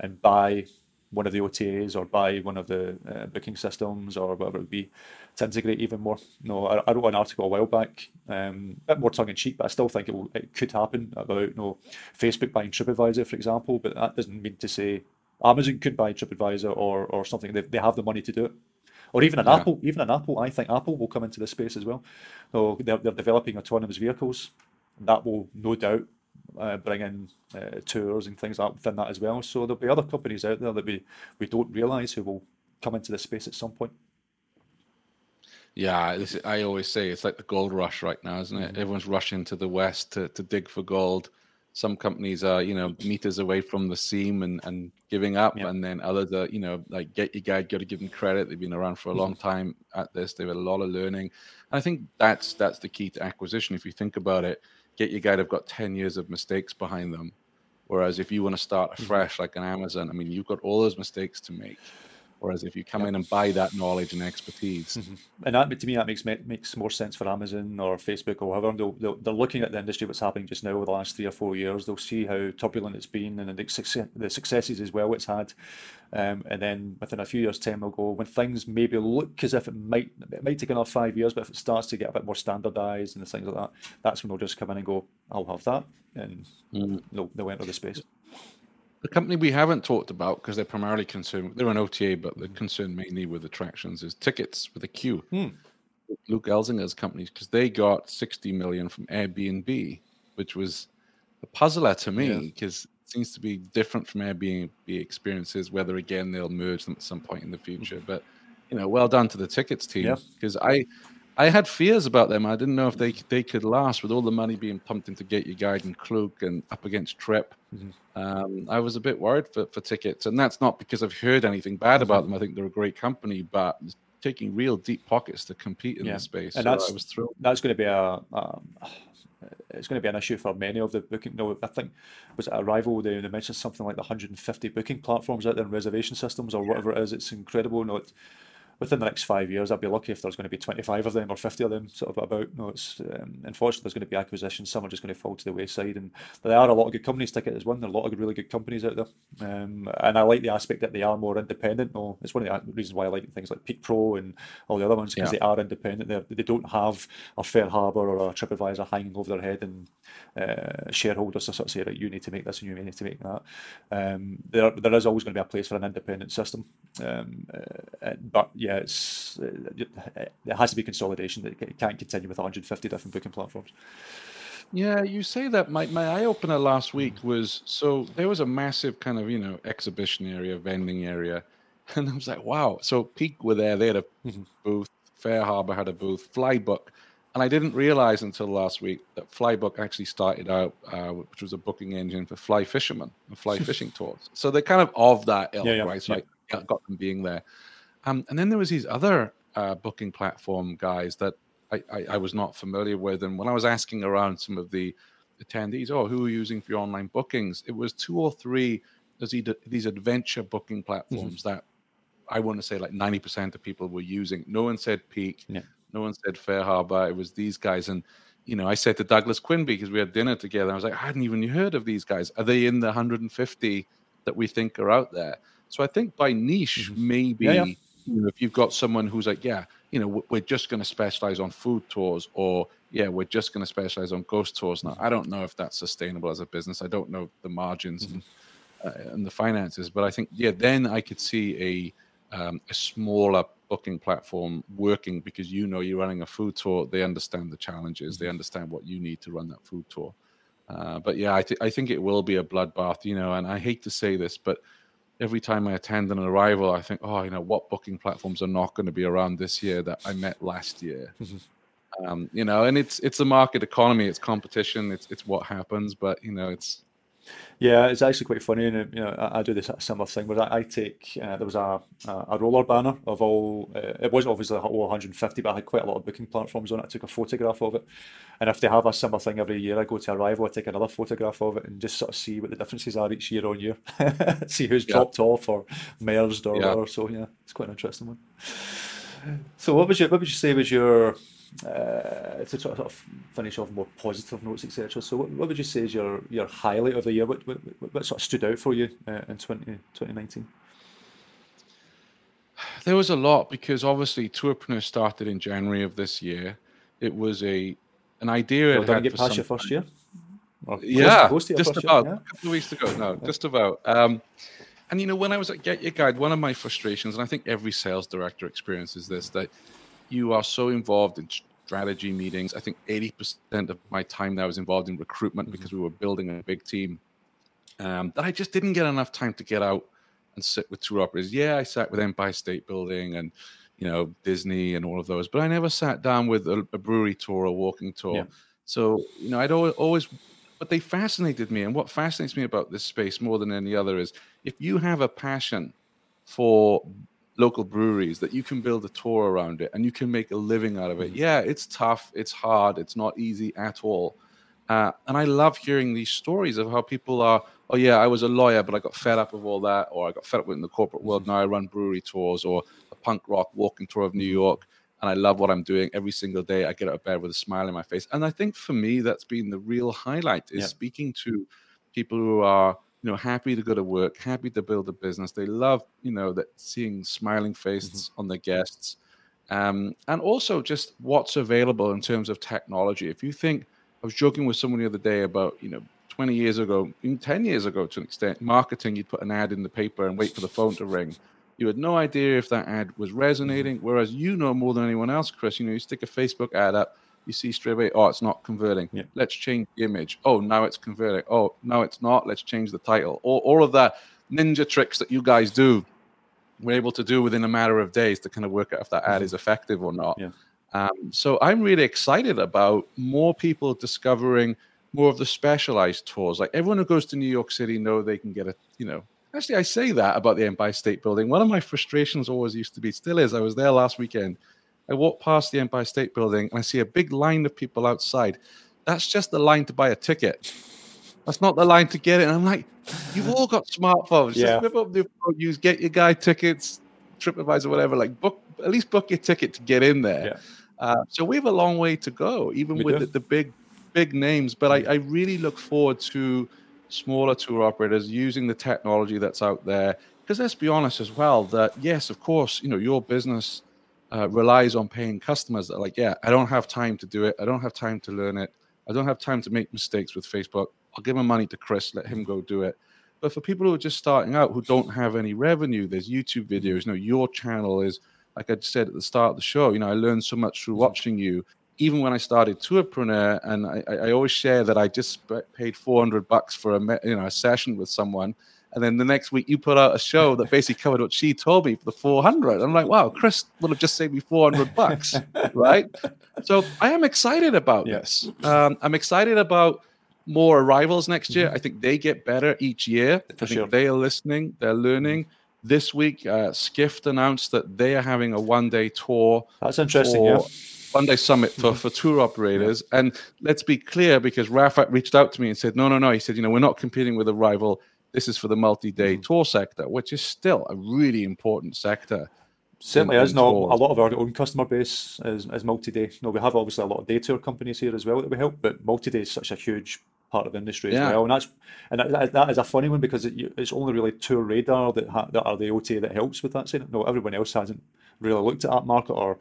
and buy one of the OTAs or buy one of the uh, booking systems or whatever it would be to integrate even more. No, I, I wrote an article a while back, um, a bit more tongue in cheek, but I still think it, will, it could happen about you know, Facebook buying TripAdvisor, for example. But that doesn't mean to say Amazon could buy TripAdvisor or or something. They, they have the money to do it. Or even an yeah. Apple, even an Apple, I think Apple will come into this space as well. So they're, they're developing autonomous vehicles. That will no doubt uh, bring in uh, tours and things like that within that as well. So there'll be other companies out there that we, we don't realise who will come into this space at some point. Yeah, this, I always say it's like the gold rush right now, isn't it? Mm-hmm. Everyone's rushing to the west to, to dig for gold. Some companies are, you know, meters away from the seam and, and giving up, yep. and then others are, you know, like get your guide, got to give them credit. They've been around for a long mm-hmm. time at this. They've had a lot of learning. And I think that's that's the key to acquisition. If you think about it, get your guide have got 10 years of mistakes behind them. Whereas if you want to start mm-hmm. afresh, like an Amazon, I mean, you've got all those mistakes to make. Whereas if you come in and buy that knowledge and expertise, mm-hmm. and that to me that makes makes more sense for Amazon or Facebook or whatever. They'll, they'll, they're looking at the industry, what's happening just now over the last three or four years. They'll see how turbulent it's been and the, success, the successes as well it's had. Um, and then within a few years' time, they'll go when things maybe look as if it might it might take another five years, but if it starts to get a bit more standardised and things like that, that's when they'll just come in and go, "I'll have that," and mm. they'll, they'll enter the space. The company we haven't talked about because they're primarily concerned, they're an OTA, but they're concerned mainly with attractions is Tiqets with a Q. Hmm. Luc Elzinga's companies because they got 60 million from Airbnb, which was a puzzler to me because yeah. it seems to be different from Airbnb experiences, whether again they'll merge them at some point in the future. Mm-hmm. But, you know, well done to the Tiqets team because yeah. I I had fears about them. I didn't know if they they could last with all the money being pumped into Get Your Guide and Klook and up against Trip. Mm-hmm. Um, I was a bit worried for, for Tiqets, and that's not because I've heard anything bad about them. I think they're a great company, but taking real deep pockets to compete in yeah. this space. And so that's, I was thrilled. That's going to be a. Um, it's going to be an issue for many of the booking. No, I think was it Arival they, they mentioned something like the 150 booking platforms out there and reservation systems or whatever it is. It's incredible. No, it's, within the next five years, I'd be lucky if there's going to be 25 of them or 50 of them sort of about. No, it's um, unfortunately there's going to be acquisitions. Some are just going to fall to the wayside, and there are a lot of good companies. Ticket is one. There are a lot of really good companies out there, um, and I like the aspect that they are more independent. No, it's one of the reasons why I like things like Peek Pro and all the other ones because yeah. they are independent. They they don't have a FareHarbor or a TripAdvisor hanging over their head and uh, shareholders to sort of say that you need to make this and you need to make that. Um, there there is always going to be a place for an independent system, um, uh, but yeah yeah, it's it has to be consolidation. That it can't continue with 150 different booking platforms. Yeah, you say that. My my eye opener last week was so there was a massive kind of you know exhibition area, vending area, and I was like, wow. So Peek were there. They had a mm-hmm. booth. FareHarbor had a booth. Flybook, and I didn't realize until last week that Flybook actually started out, uh, which was a booking engine for fly fishermen and fly fishing tours. So they're kind of of that ilk, yeah, yeah, right? So yeah. I got them being there. Um, and then there was these other uh, booking platform guys that I, I, I, was not familiar with. And when I was asking around some of the attendees, oh, who are you using for your online bookings? It was two or three these adventure booking platforms mm-hmm. that I want to say like 90% of people were using. No one said Peek. Yeah. No one said FareHarbor. It was these guys. And, you know, I said to Douglas Quinby, because we had dinner together, I was like, I hadn't even heard of these guys. Are they in the 150 that we think are out there? So I think by niche, mm-hmm. maybe yeah, yeah you know, if you've got someone who's like, yeah, you know, we're just going to specialize on food tours, or yeah, we're just going to specialize on ghost tours. Now, I don't know if that's sustainable as a business. I don't know the margins mm-hmm. and, uh, and the finances, but I think yeah, then I could see a um, a smaller booking platform working because you know you're running a food tour. They understand the challenges. Mm-hmm. They understand what you need to run that food tour. Uh, but yeah, I, th- I think it will be a bloodbath, you know. And I hate to say this, but every time I attend an Arival, I think, oh, you know, what booking platforms are not going to be around this year that I met last year? Um, you know, and it's it's a market economy, it's competition, it's it's what happens, but you know, it's yeah, it's actually quite funny, and you know, I, I do this similar thing where I, I take uh, there was a a roller banner of all. Uh, it wasn't obviously all 150, but I had quite a lot of booking platforms on it. I took a photograph of it, and if they have a similar thing every year, I go to Arival, I take another photograph of it, and just sort of see what the differences are each year on year. see who's yeah. dropped off or merged or yeah. whatever. So yeah, it's quite an interesting one. So what was your what would you say was your uh, to sort of finish off more positive notes, etc. So, what, what, would you say is your, your highlight of the year? What, what, what sort of stood out for you uh, in 20, 2019? There was a lot because obviously Tourpreneur started in January of this year. It was a an idea. Well, did get past your first year? Close, yeah, close just about year, yeah? a couple of weeks ago. No, just about. Um, and you know, when I was at Get Your Guide, one of my frustrations, and I think every sales director experiences this, that you are so involved in strategy meetings. I think 80% of my time that I was involved in recruitment mm-hmm. because we were building a big team. Um, that I just didn't get enough time to get out and sit with tour operators. Yeah, I sat with Empire State Building and you know Disney and all of those, but I never sat down with a, a brewery tour or walking tour. Yeah. So you know, I'd always, always, but they fascinated me. And what fascinates me about this space more than any other is if you have a passion for local breweries that you can build a tour around it and you can make a living out of it. Mm-hmm. Yeah, it's tough, it's hard, it's not easy at all. Uh, and I love hearing these stories of how people are, oh, yeah, I was a lawyer, but I got fed up of all that, or I got fed up with in the corporate world. Mm-hmm. Now I run brewery tours or a punk rock walking tour of New. York. And I love what I'm doing every single day. I get out of bed with a smile on my face. And I think for me, that's been the real highlight is yeah. speaking to people who are you know happy to go to work happy to build a business they love you know that seeing smiling faces mm-hmm. on their guests um, and also just what's available in terms of technology if you think i was joking with someone the other day about you know 20 years ago even 10 years ago to an extent marketing you'd put an ad in the paper and wait for the phone to ring you had no idea if that ad was resonating mm-hmm. whereas you know more than anyone else chris you know you stick a facebook ad up you see straight away, oh, it's not converting. Yeah. Let's change the image. Oh, now it's converting. Oh, no, it's not. Let's change the title. All, all of the ninja tricks that you guys do, we're able to do within a matter of days to kind of work out if that ad mm-hmm. is effective or not. Yeah. Um, so I'm really excited about more people discovering more of the specialized tours. Like everyone who goes to New York City know they can get a, you know, actually I say that about the Empire State Building. One of my frustrations always used to be, still is, I was there last weekend I walk past the Empire State Building and I see a big line of people outside. That's just the line to buy a ticket. That's not the line to get it. And I'm like, you've all got smartphones. Yeah. Just whip up the phone, use Get Your Guide tickets, TripAdvisor, whatever. Like book at least book your ticket to get in there. Yeah. Uh, so we have a long way to go, even we with the, the, big big names. But I, I really look forward to smaller tour operators using the technology that's out there. Because let's be honest as well, that yes, of course, you know, your business uh, relies on paying customers that are like, yeah, I don't have time to do it. I don't have time to learn it. I don't have time to make mistakes with Facebook. I'll give my money to Chris, let him go do it. But for people who are just starting out who don't have any revenue, there's YouTube videos. You know, your channel is like I said at the start of the show. You know, I learned so much through watching you. Even when I started Tourpreneur, and I, I always share that I just paid 400 bucks for a you know a session with someone and then the next week you put out a show that basically covered what she told me for the 400. I'm like, wow, Chris would have just saved me 400 bucks, right? So I am excited about yes. this. Um, I'm excited about more Arivals next year. Mm-hmm. I think they get better each year. For I think sure. they are listening, they're learning. This week, uh, Skift announced that they are having a one day tour. That's interesting, yeah. One day summit for, for tour operators. Yeah. And let's be clear because Rafat reached out to me and said, no, no, no. He said, you know, we're not competing with Arival this is for the multi-day mm-hmm. tour sector, which is still a really important sector. Certainly in, is. No, a lot of our own customer base is, is multi-day. No, we have obviously a lot of day tour companies here as well that we help, but multi-day is such a huge part of the industry yeah. as well. And that's and that, that is a funny one because it, it's only really TourRadar that ha, that are the OTA that helps with that. No, everyone else hasn't really looked at that market or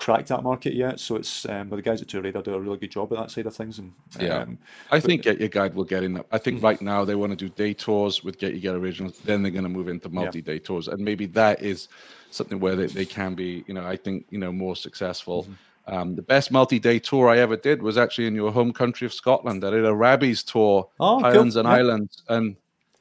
cracked that market yet. So it's um, but the guys at TourRadar do a really good job at that side of things. And yeah, um, I think Get Your Guide will get in. That. I think mm-hmm. right now they want to do day tours with Get Your Guide Originals. Then they're going to move into multi-day yeah. tours, and maybe that is something where they, they can be. You know, I think you know more successful. Mm-hmm. Um, the best multi-day tour I ever did was actually in your home country of Scotland. I did a Rabbie's tour, oh, Highlands cool. and yeah. Islands, and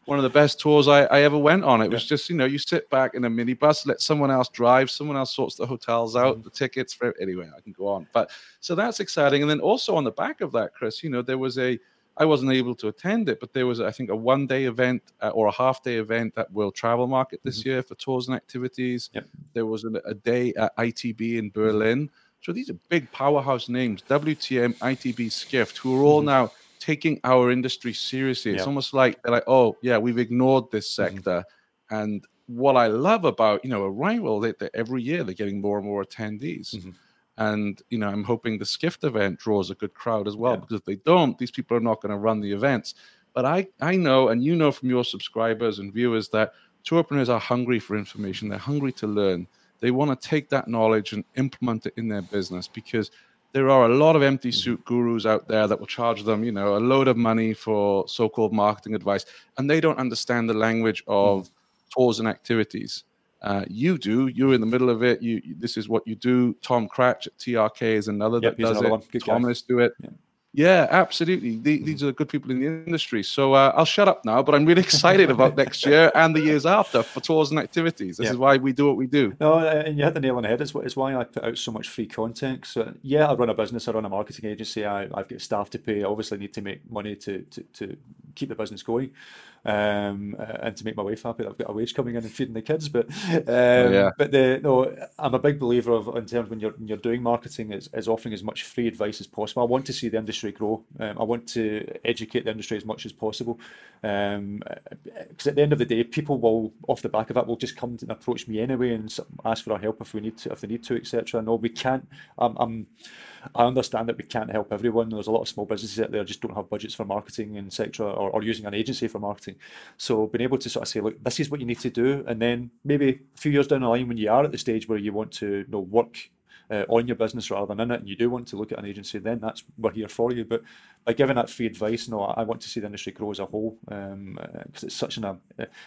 one of the best tours I, I ever went on. It yeah. was just, you know, you sit back in a minibus, let someone else drive, someone else sorts the hotels out, mm-hmm. the tickets for anyway, I can go on. But so that's exciting. And then also on the back of that, Chris, you know, there was a I wasn't able to attend it, but there was, I think, a one day event uh, or a half day event at World Travel Market this mm-hmm. year for tours and activities. Yep. There was a, a, day at ITB in Berlin. So these are big powerhouse names WTM, ITB, Skift, who are all mm-hmm. now taking our industry seriously. It's almost like they're like, oh yeah, we've ignored this mm-hmm. sector. Mm-hmm. And what I love about you know Arival, that, that every year they're getting more and more attendees. Mm-hmm. And you know, I'm hoping the Skift event draws a good crowd as well, yeah. because if they don't, these people are not going to run the events. But I, I know, and you know from your subscribers and viewers that tourpreneurs are hungry for information. They're hungry to learn. They want to take that knowledge and implement it in their business because there are a lot of empty mm-hmm. suit gurus out there that will charge them, you know, a load of money for so-called marketing advice, and they don't understand the language of tours and activities. Uh, you do. You're in the middle of it. You, this is what you do. Tom Cratch at TRK is another yep, that does another it. Thomas do it. Yeah. Yeah, absolutely. The, mm-hmm. these are good people in the industry. So uh, I'll shut up now, but I'm really excited about next year and the years after for tours and activities. This yeah. is why we do what we do. No, and you hit the nail on the head. It's, it's why I put out so much free content. So, yeah, I run a business, I run a marketing agency, I, I've got staff to pay. I obviously need to make money to, to, to keep the business going um, uh, and to make my wife happy. I've got a wage coming in and feeding the kids. But um, oh, yeah. but the no, I'm a big believer of in terms when you're when you're doing marketing is, is offering as much free advice as possible. I want to see the industry grow. Um, I want to educate the industry as much as possible. Because um, at the end of the day, people will off the back of that will just come and approach me anyway and ask for our help if we need to, if they need to, etc. No, we can't. I'm, I'm I understand that we can't help everyone. There's a lot of small businesses out there just don't have budgets for marketing, etc., or, or using an agency for marketing. So being able to sort of say, look, this is what you need to do, and then maybe a few years down the line when you are at the stage where you want to you know, work uh, on your business rather than in it, and you do want to look at an agency, then that's we're here for you. But by giving that free advice, no, I, want to see the industry grow as a whole because um, uh, it's such an uh,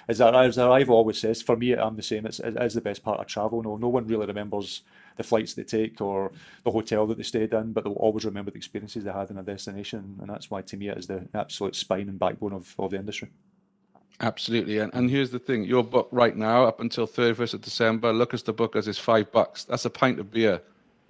as as Arival always says. For me, I'm the same. It's, it is the best part of travel. No, no one really remembers the flights they take or the hotel that they stayed in, but they'll always remember the experiences they had in a destination, and that's why to me it is the absolute spine and backbone of, of the industry. Absolutely. And, and here's the thing your book right now, up until 31st of December, look as the book as is five bucks. That's a pint of beer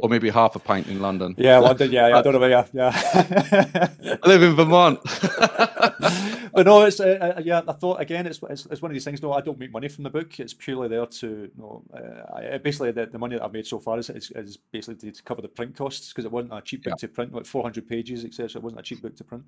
or maybe half a pint in London. Yeah, London. Yeah, yeah I don't know where. Yeah, yeah. I live in Vermont. but no, it's uh, uh, yeah. I thought again, it's, it's, it's one of these things. No, I don't make money from the book. It's purely there to you know, uh, basically the, the money that I've made so far is, is, is basically to cover the print costs because it wasn't a cheap book yeah. to print, like 400 pages, etc. It wasn't a cheap book to print.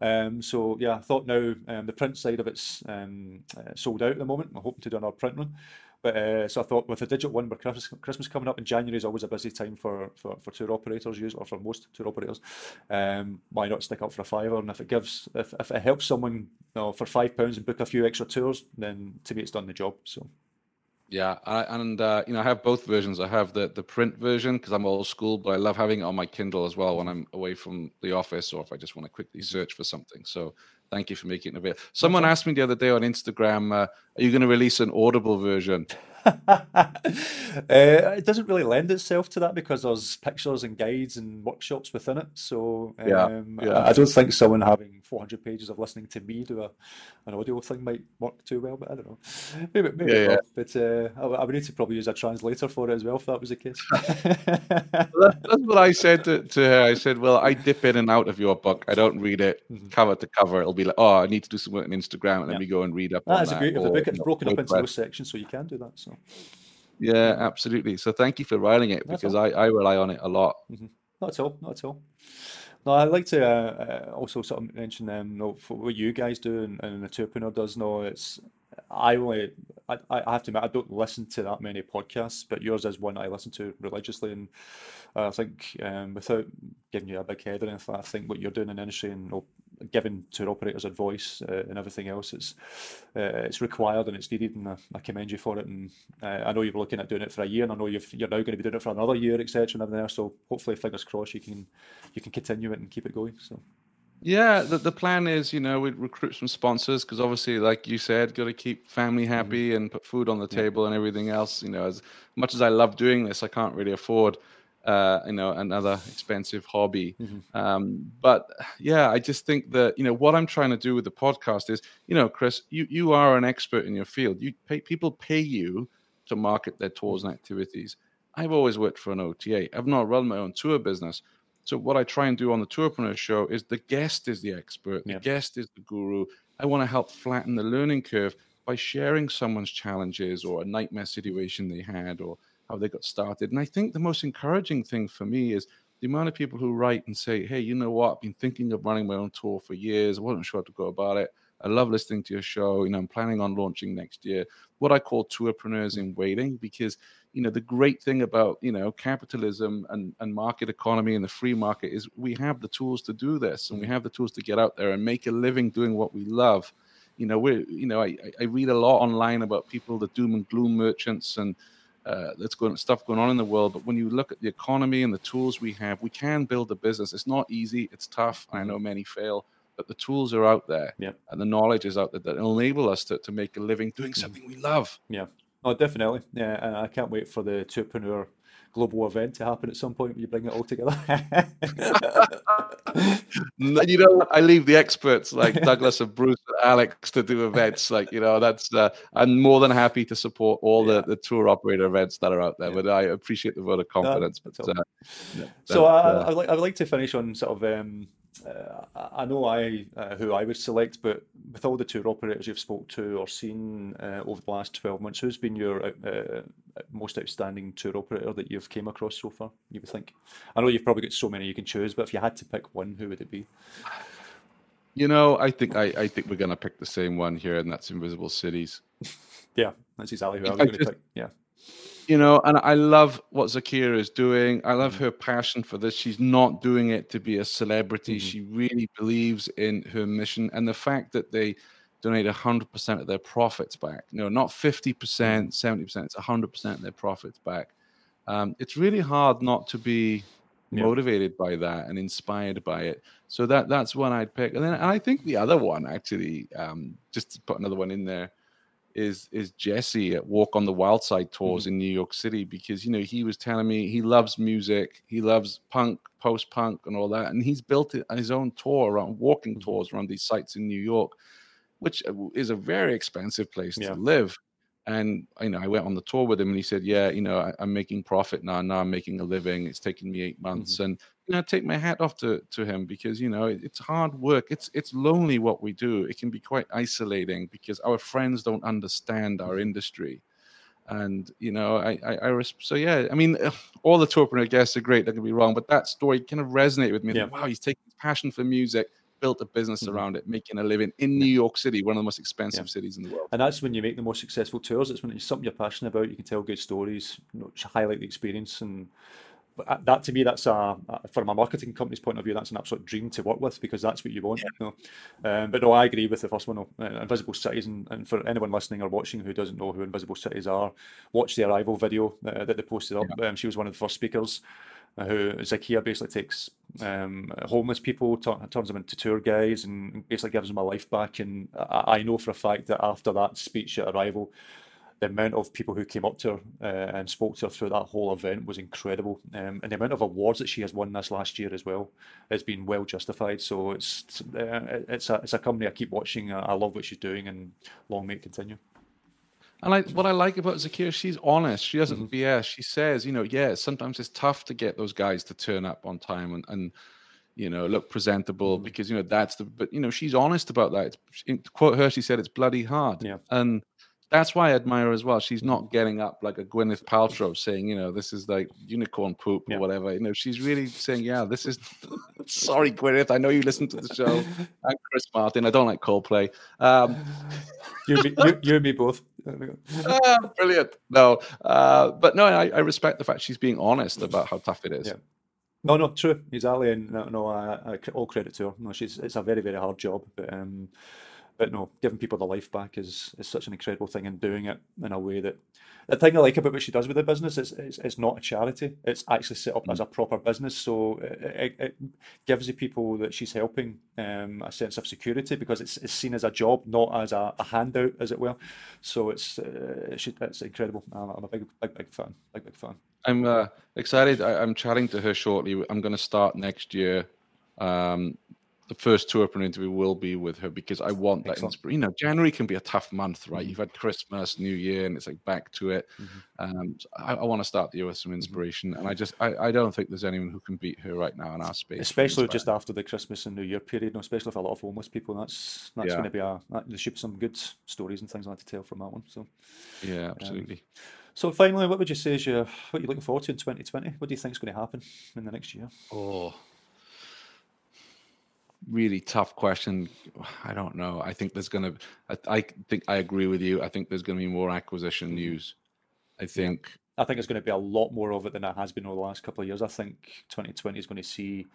Um, so yeah, I thought now um, the print side of it's um, uh, sold out at the moment. I'm hoping to do another print run. But uh, so I thought with the digital one, where Christmas, Christmas coming up in January is always a busy time for, for, for tour operators, use or for most tour operators. Um, why not stick up for a fiver? And if it gives, if, if it helps someone you know, for five pounds and book a few extra tours, then to me it's done the job. So. Yeah, I, and uh, you know I have both versions. I have the the print version because I'm old school, but I love having it on my Kindle as well when I'm away from the office or if I just want to quickly search for something. So Thank you for making it available. Someone asked me the other day on Instagram, uh, "Are you going to release an Audible version?" uh, it doesn't really lend itself to that because there's pictures and guides and workshops within it. So um, yeah, yeah. I don't think someone having 400 pages of listening to me do a, an audio thing might work too well. But I don't know. Maybe, maybe yeah, yeah. But uh, I, I, would need to probably use a translator for it as well if that was the case. that's what I said to, to, her. I said, "Well, I dip in and out of your book. I don't read it mm-hmm. cover to cover. It'll be like, oh, I need to do some work on Instagram, and then we go and read up." That's a great. If the book is broken up into those sections, so you can do that. So. Yeah, absolutely. So thank you for writing it because I, I rely on it a lot. Mm-hmm. Not at all. Not at all. No, I'd like to uh, uh, also sort of mention um, you know, for what you guys do and, and the Tourpreneur does. No, it's I only I, I have to admit I don't listen to that many podcasts, but yours is one I listen to religiously, and I think um, without giving you a big head or anything, I think what you're doing in the industry and giving tour operators advice uh, and everything else, it's uh, it's required and it's needed, and I, I commend you for it. And uh, I know you were looking at doing it for a year, and I know you are now going to be doing it for another year, etc. And everything else. So hopefully, fingers crossed, you can you can continue it and keep it going. So. Yeah, the, the plan is, you know, we recruit some sponsors because obviously, like you said, got to keep family mm-hmm. happy mm-hmm. and put food on the table and everything else. You know, as much as I love doing this, I can't really afford uh, you know, another expensive hobby. Mm-hmm. Um, but yeah, I just think that you know what I'm trying to do with the podcast is, you know, Chris, you you are an expert in your field. You pay people pay you to market their tours and activities. I've always worked for an OTA. I've not run my own tour business. So what I try and do on the Tourpreneur show is the guest is the expert, the guest is the guru. I want to help flatten the learning curve by sharing someone's challenges or a nightmare situation they had or how they got started. And I think the most encouraging thing for me is the amount of people who write and say, Hey, you know what? I've been thinking of running my own tour for years. I wasn't sure how to go about it. I love listening to your show. You know, I'm planning on launching next year. What I call tourpreneurs in waiting, because you know the great thing about you know capitalism and, and market economy and the free market is we have the tools to do this and we mm-hmm. have the tools to get out there and make a living doing what we love you know we're you know I, I read a lot online about people the doom and gloom merchants and uh, that's going stuff going on in the world. But when you look at the economy and the tools we have, we can build a business. It's not easy. It's tough. I mm-hmm. know many fail, but the tools are out there, yeah. and the knowledge is out there that enable us to, to make a living doing mm-hmm. something we love. Yeah, oh, definitely. Yeah, and I can't wait for the Tourpreneur global event to happen at some point when you bring it all together. you know, I leave the experts like Douglas and Bruce and Alex to do events. Like, you know, that's uh, I'm more than happy to support all yeah. the, the tour operator events that are out there. Yeah. But I appreciate the vote of confidence. but uh, so I, I, would like, I would like to finish on sort of um, uh, I know I uh, who I would select, but with all the tour operators you've spoke to or seen uh, over the last twelve months, who's been your uh, uh, most outstanding tour operator that you've came across so far? You would think. I know you've probably got so many you can choose, but if you had to pick one, who would it be? You know, I think I, I think we're gonna pick the same one here, and that's Invisible Cities. yeah, that's exactly who I was going to pick. Yeah you know, and I love what Zakia is doing. I love mm-hmm. her passion for this. She's not doing it to be a celebrity. Mm-hmm. She really believes in her mission and the fact that they donate 100% of their profits back. You know, not 50%, 70%, mm-hmm. it's 100% of their profits back. Um, it's really hard not to be yeah. motivated by that and inspired by it. So that that's one I'd pick. And then and I think the other one actually, um, just to put another one in there, is is Jesse at Walk on the Wild Side tours mm-hmm. in New York City because you know he was telling me he loves music, he loves punk, post punk, and all that, and he's built his own tour around walking mm-hmm. tours around these sites in New York, which uh, is a very expensive place yeah. to live. And you know, I went on the tour with him, and he said, "Yeah, you know, I, am making profit now. Now I'm making a living. It's taken me eight months, mm-hmm. and you know, take my hat off to to him because you know it's hard work. It's it's lonely what we do. It can be quite isolating because our friends don't understand our industry, and you know, I I, I so yeah. I mean, all the tourpreneur guests are great. Don't get me wrong, but that story kind of resonated with me. Yeah. Wow, he's taking his passion for music built a business mm-hmm. around it, making a living in New York City, one of the most expensive yeah. cities in the world. And that's when you make the most successful tours. It's when it's something you're passionate about. You can tell good stories, you know, highlight the experience, and uh, that to me, that's a from a marketing company's point of view, that's an absolute dream to work with because that's what you want. Yeah. You know? um, but no, I agree with the first one. Uh, Invisible Cities, and, and, for anyone listening or watching who doesn't know who Invisible Cities are, watch the Arival video uh, that they posted up. Yeah. Um, she was one of the first speakers who Zakia basically takes um, homeless people, t- turns them into tour guides, and basically gives them a life back. And I, I know for a fact that after that speech at Arival, the amount of people who came up to her uh, and spoke to her through that whole event was incredible. Um, and the amount of awards that she has won this last year as well has been well justified. So it's uh, it's a it's a company I keep watching. I love what she's doing, and long may it continue. And like what I like about Zakia, she's honest. She doesn't mm-hmm. BS. She says, you know, yeah, sometimes it's tough to get those guys to turn up on time and, and you know, look presentable mm-hmm. because you know that's the. But you know, she's honest about that. in, quote her, she said, "It's bloody hard." Yeah. And that's why I admire her as well. She's not getting up like a Gwyneth Paltrow saying, you know, this is like unicorn poop or yeah. whatever. You know, she's really saying, yeah, this is. Sorry, Gwyneth. I know you listen to the show. I'm Chris Martin. I don't like Coldplay. Um, you, and me, you, you, and me both. ah, brilliant. No, uh, but no, I, I, respect the fact she's being honest about how tough it is. Yeah. No, no, true, exactly, and no, no I, I, all credit to her. No, she's it's a very, very hard job, but um, but no, giving people the life back is is such an incredible thing, and doing it in a way that the thing I like about what she does with the business is it's, it's not a charity; it's actually set up mm. as a proper business. So it, it, gives the people that she's helping um, a sense of security because it's, it's seen as a job, not as a, a handout, as it were. So it's uh, it's incredible. I'm a big big big fan, big big fan. I'm uh, excited. I, am chatting to her shortly. I'm going to start next year. Um, the first Tourpreneur interview will be with her because I want that inspiration. You know, January can be a tough month, right? Mm-hmm. You've had Christmas, New Year, and it's like back to it. Mm-hmm. Um, so I, I want to start the year with some mm-hmm. inspiration, mm-hmm. and I just I, I don't think there's anyone who can beat her right now in our space. Especially just after the Christmas and New Year period, especially for a lot of homeless people. That's that's yeah. going to be a there should be some good stories and things I like to tell from that one. So yeah, um, absolutely. Um, so finally, what would you say is your what you're looking forward to in 2020? What do you think is going to happen in the next year? Oh, really tough question. I don't know. I think there's going to. I, think I agree with you. I think there's going to be more acquisition mm-hmm. news. I think I think there's going to be a lot more of it than it has been over the last couple of years. I think 2020 is going to see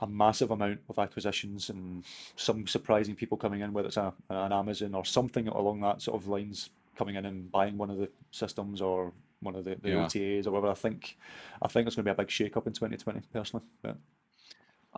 a massive amount of acquisitions and some surprising people coming in, whether it's a, an Amazon or something along that sort of lines, coming in and buying one of the systems or one of the, the yeah. OTAs or whatever. I think I think it's going to be a big shake up in 2020 personally. But.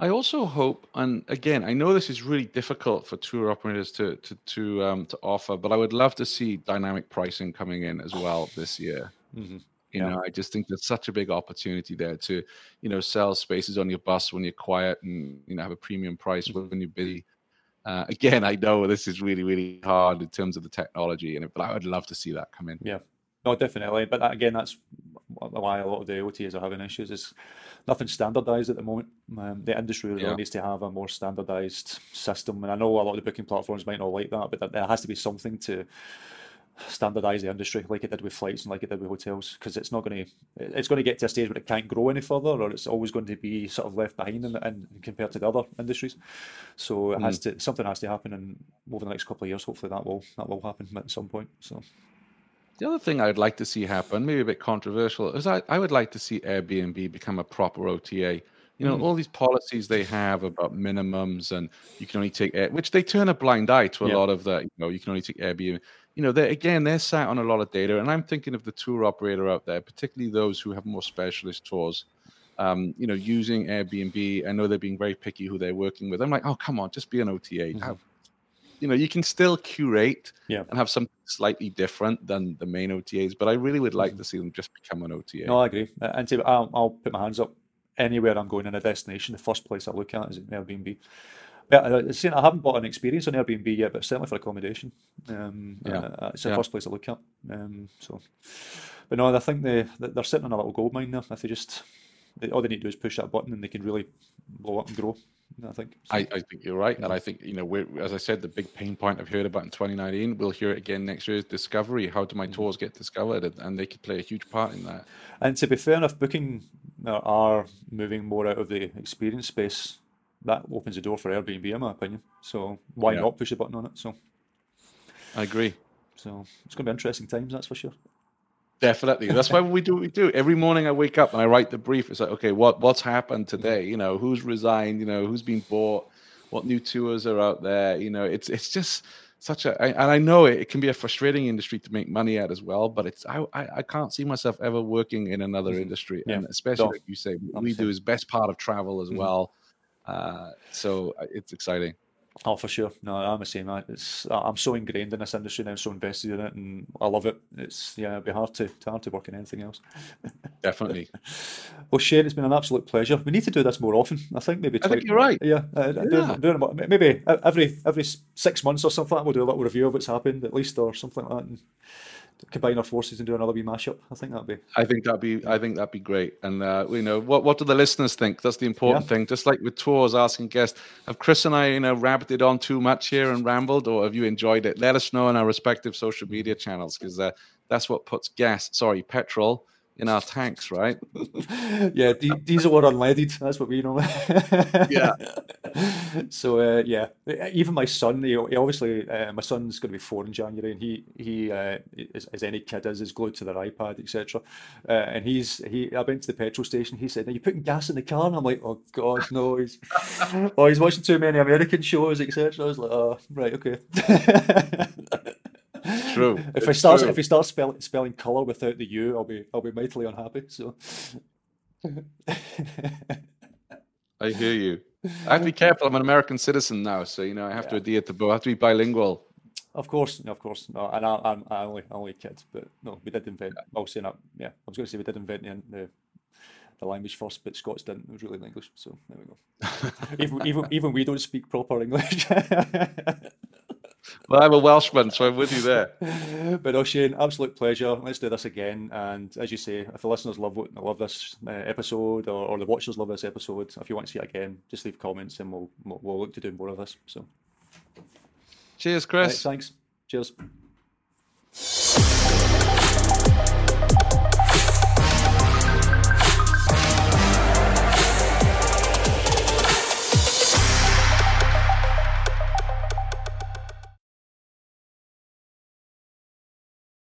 I also hope, and again, I know this is really difficult for tour operators to to to um, to offer, but I would love to see dynamic pricing coming in as well this year. Mm-hmm. You yeah. know, I just think there's such a big opportunity there to, you know, sell spaces on your bus when you're quiet and you know have a premium price mm-hmm. when you're busy. Uh, again, I know this is really really hard in terms of the technology, and but I would love to see that come in. Yeah, no, definitely. But that, again, that's why a lot of the OTAs are having issues. Is nothing standardised at the moment. Um, the industry really yeah. needs to have a more standardised system, and I know a lot of the booking platforms might not like that, but there has to be something to standardise the industry like it did with flights and like it did with hotels because it's not going to it's going to get to a stage where it can't grow any further or it's always going to be sort of left behind in, in compared to the other industries so it mm. has to something has to happen and over the next couple of years hopefully that will that will happen at some point so the other thing I'd like to see happen, maybe a bit controversial, is I, I would like to see Airbnb become a proper OTA. You know, mm. all these policies they have about minimums and you can only take, which they turn a blind eye to a yeah. lot of that. You know, you can only take Airbnb. You know, they again, they're sat on a lot of data. And I'm thinking of the tour operator out there, particularly those who have more specialist tours. Um, you know, using Airbnb. I know they're being very picky who they're working with. I'm like, oh, come on, just be an OTA. Mm-hmm you know you can still curate yeah. and have something slightly different than the main OTAs. But I really would like mm-hmm. to see them just become an OTA. No, I agree. And to, I'll, I'll put my hands up anywhere I'm going in a destination. The first place I look at is Airbnb. But uh, I haven't bought an experience on Airbnb yet, but certainly for accommodation, um, yeah. Uh, it's the yeah. first place I look at. Um, so, but no, I think they they're sitting on a little gold mine there. If they just they, all they need to do is push that button, and they can really blow up and grow. I think. So. I, I think you're right, and I think you know, we're, as I said, the big pain point I've heard about in 2019, we'll hear it again next year is discovery. How do my mm-hmm. tours get discovered? And they could play a huge part in that. And to be fair enough, booking are moving more out of the experience space. That opens the door for Airbnb, in my opinion. So why yeah. not push a button on it? So I agree. So it's going to be interesting times, that's for sure. Definitely. That's why we do what we do. Every morning I wake up and I write the brief. It's like, okay, what what's happened today? You know, who's resigned? You know, who's been bought? What new tours are out there? You know, it's it's just such a and I know it, it can be a frustrating industry to make money at as well. But it's I I, I can't see myself ever working in another mm-hmm. industry, yeah. and especially like you say, we do is best part of travel as mm-hmm. well. Uh, so uh, it's exciting. Oh, for sure. No, I'm the same. It's I'm so ingrained in this industry now, so invested in it, and I love it. It's yeah, it'd be hard to hard to work in anything else. Definitely. well, Shane, it's been an absolute pleasure. We need to do this more often. I think maybe. I think you're right. Yeah, uh, yeah. Doing, doing, maybe every every six months or something. We'll do a little review of what's happened at least, or something like that. And, combine our forces and do another wee mashup. I think that'd be. I think that'd be. I think that'd be great. And uh, you know, what what do the listeners think? That's the important yeah. thing. Just like with tours, asking guests, have Chris and I, you know, rabbited on too much here and rambled, or have you enjoyed it? Let us know on our respective social media channels because uh, that's what puts gas, sorry, petrol in our tanks, right? yeah, diesel or unleaded. That's what we know. yeah. So uh, yeah, even my son. He, he obviously, uh, my son's going to be four in January, and he he uh, as, as, any kid is, is glued to their iPad, etc. Uh, and he's he. I went to the petrol station. He said, "Are you putting gas in the car?" And I'm like, "Oh God, no!" He's oh, he's watching too many American shows, etc. I was like, "Oh, right, okay." True. if I start if he starts spelling spelling color without the U, I'll be I'll be mightily unhappy. So. I hear you. I have to be careful. I'm an American citizen now, so you know I have yeah. to adhere to both. I have to be bilingual. Of course, of course. No, and I, I'm I only I only kid, but no, we did invent. Yeah. I was saying that. Yeah, I was going to say we did invent the, the the language first, but Scots didn't. It was really English. So there we go. even even even we don't speak proper English. Well, I'm a Welshman, so I'm with you there. but no, Shane, absolute pleasure. Let's do this again. And as you say, if the listeners love love this uh, episode or, or the watchers love this episode, if you want to see it again, just leave comments and we'll we'll, we'll look to do more of this. So, cheers, Chris. Right, thanks. Cheers.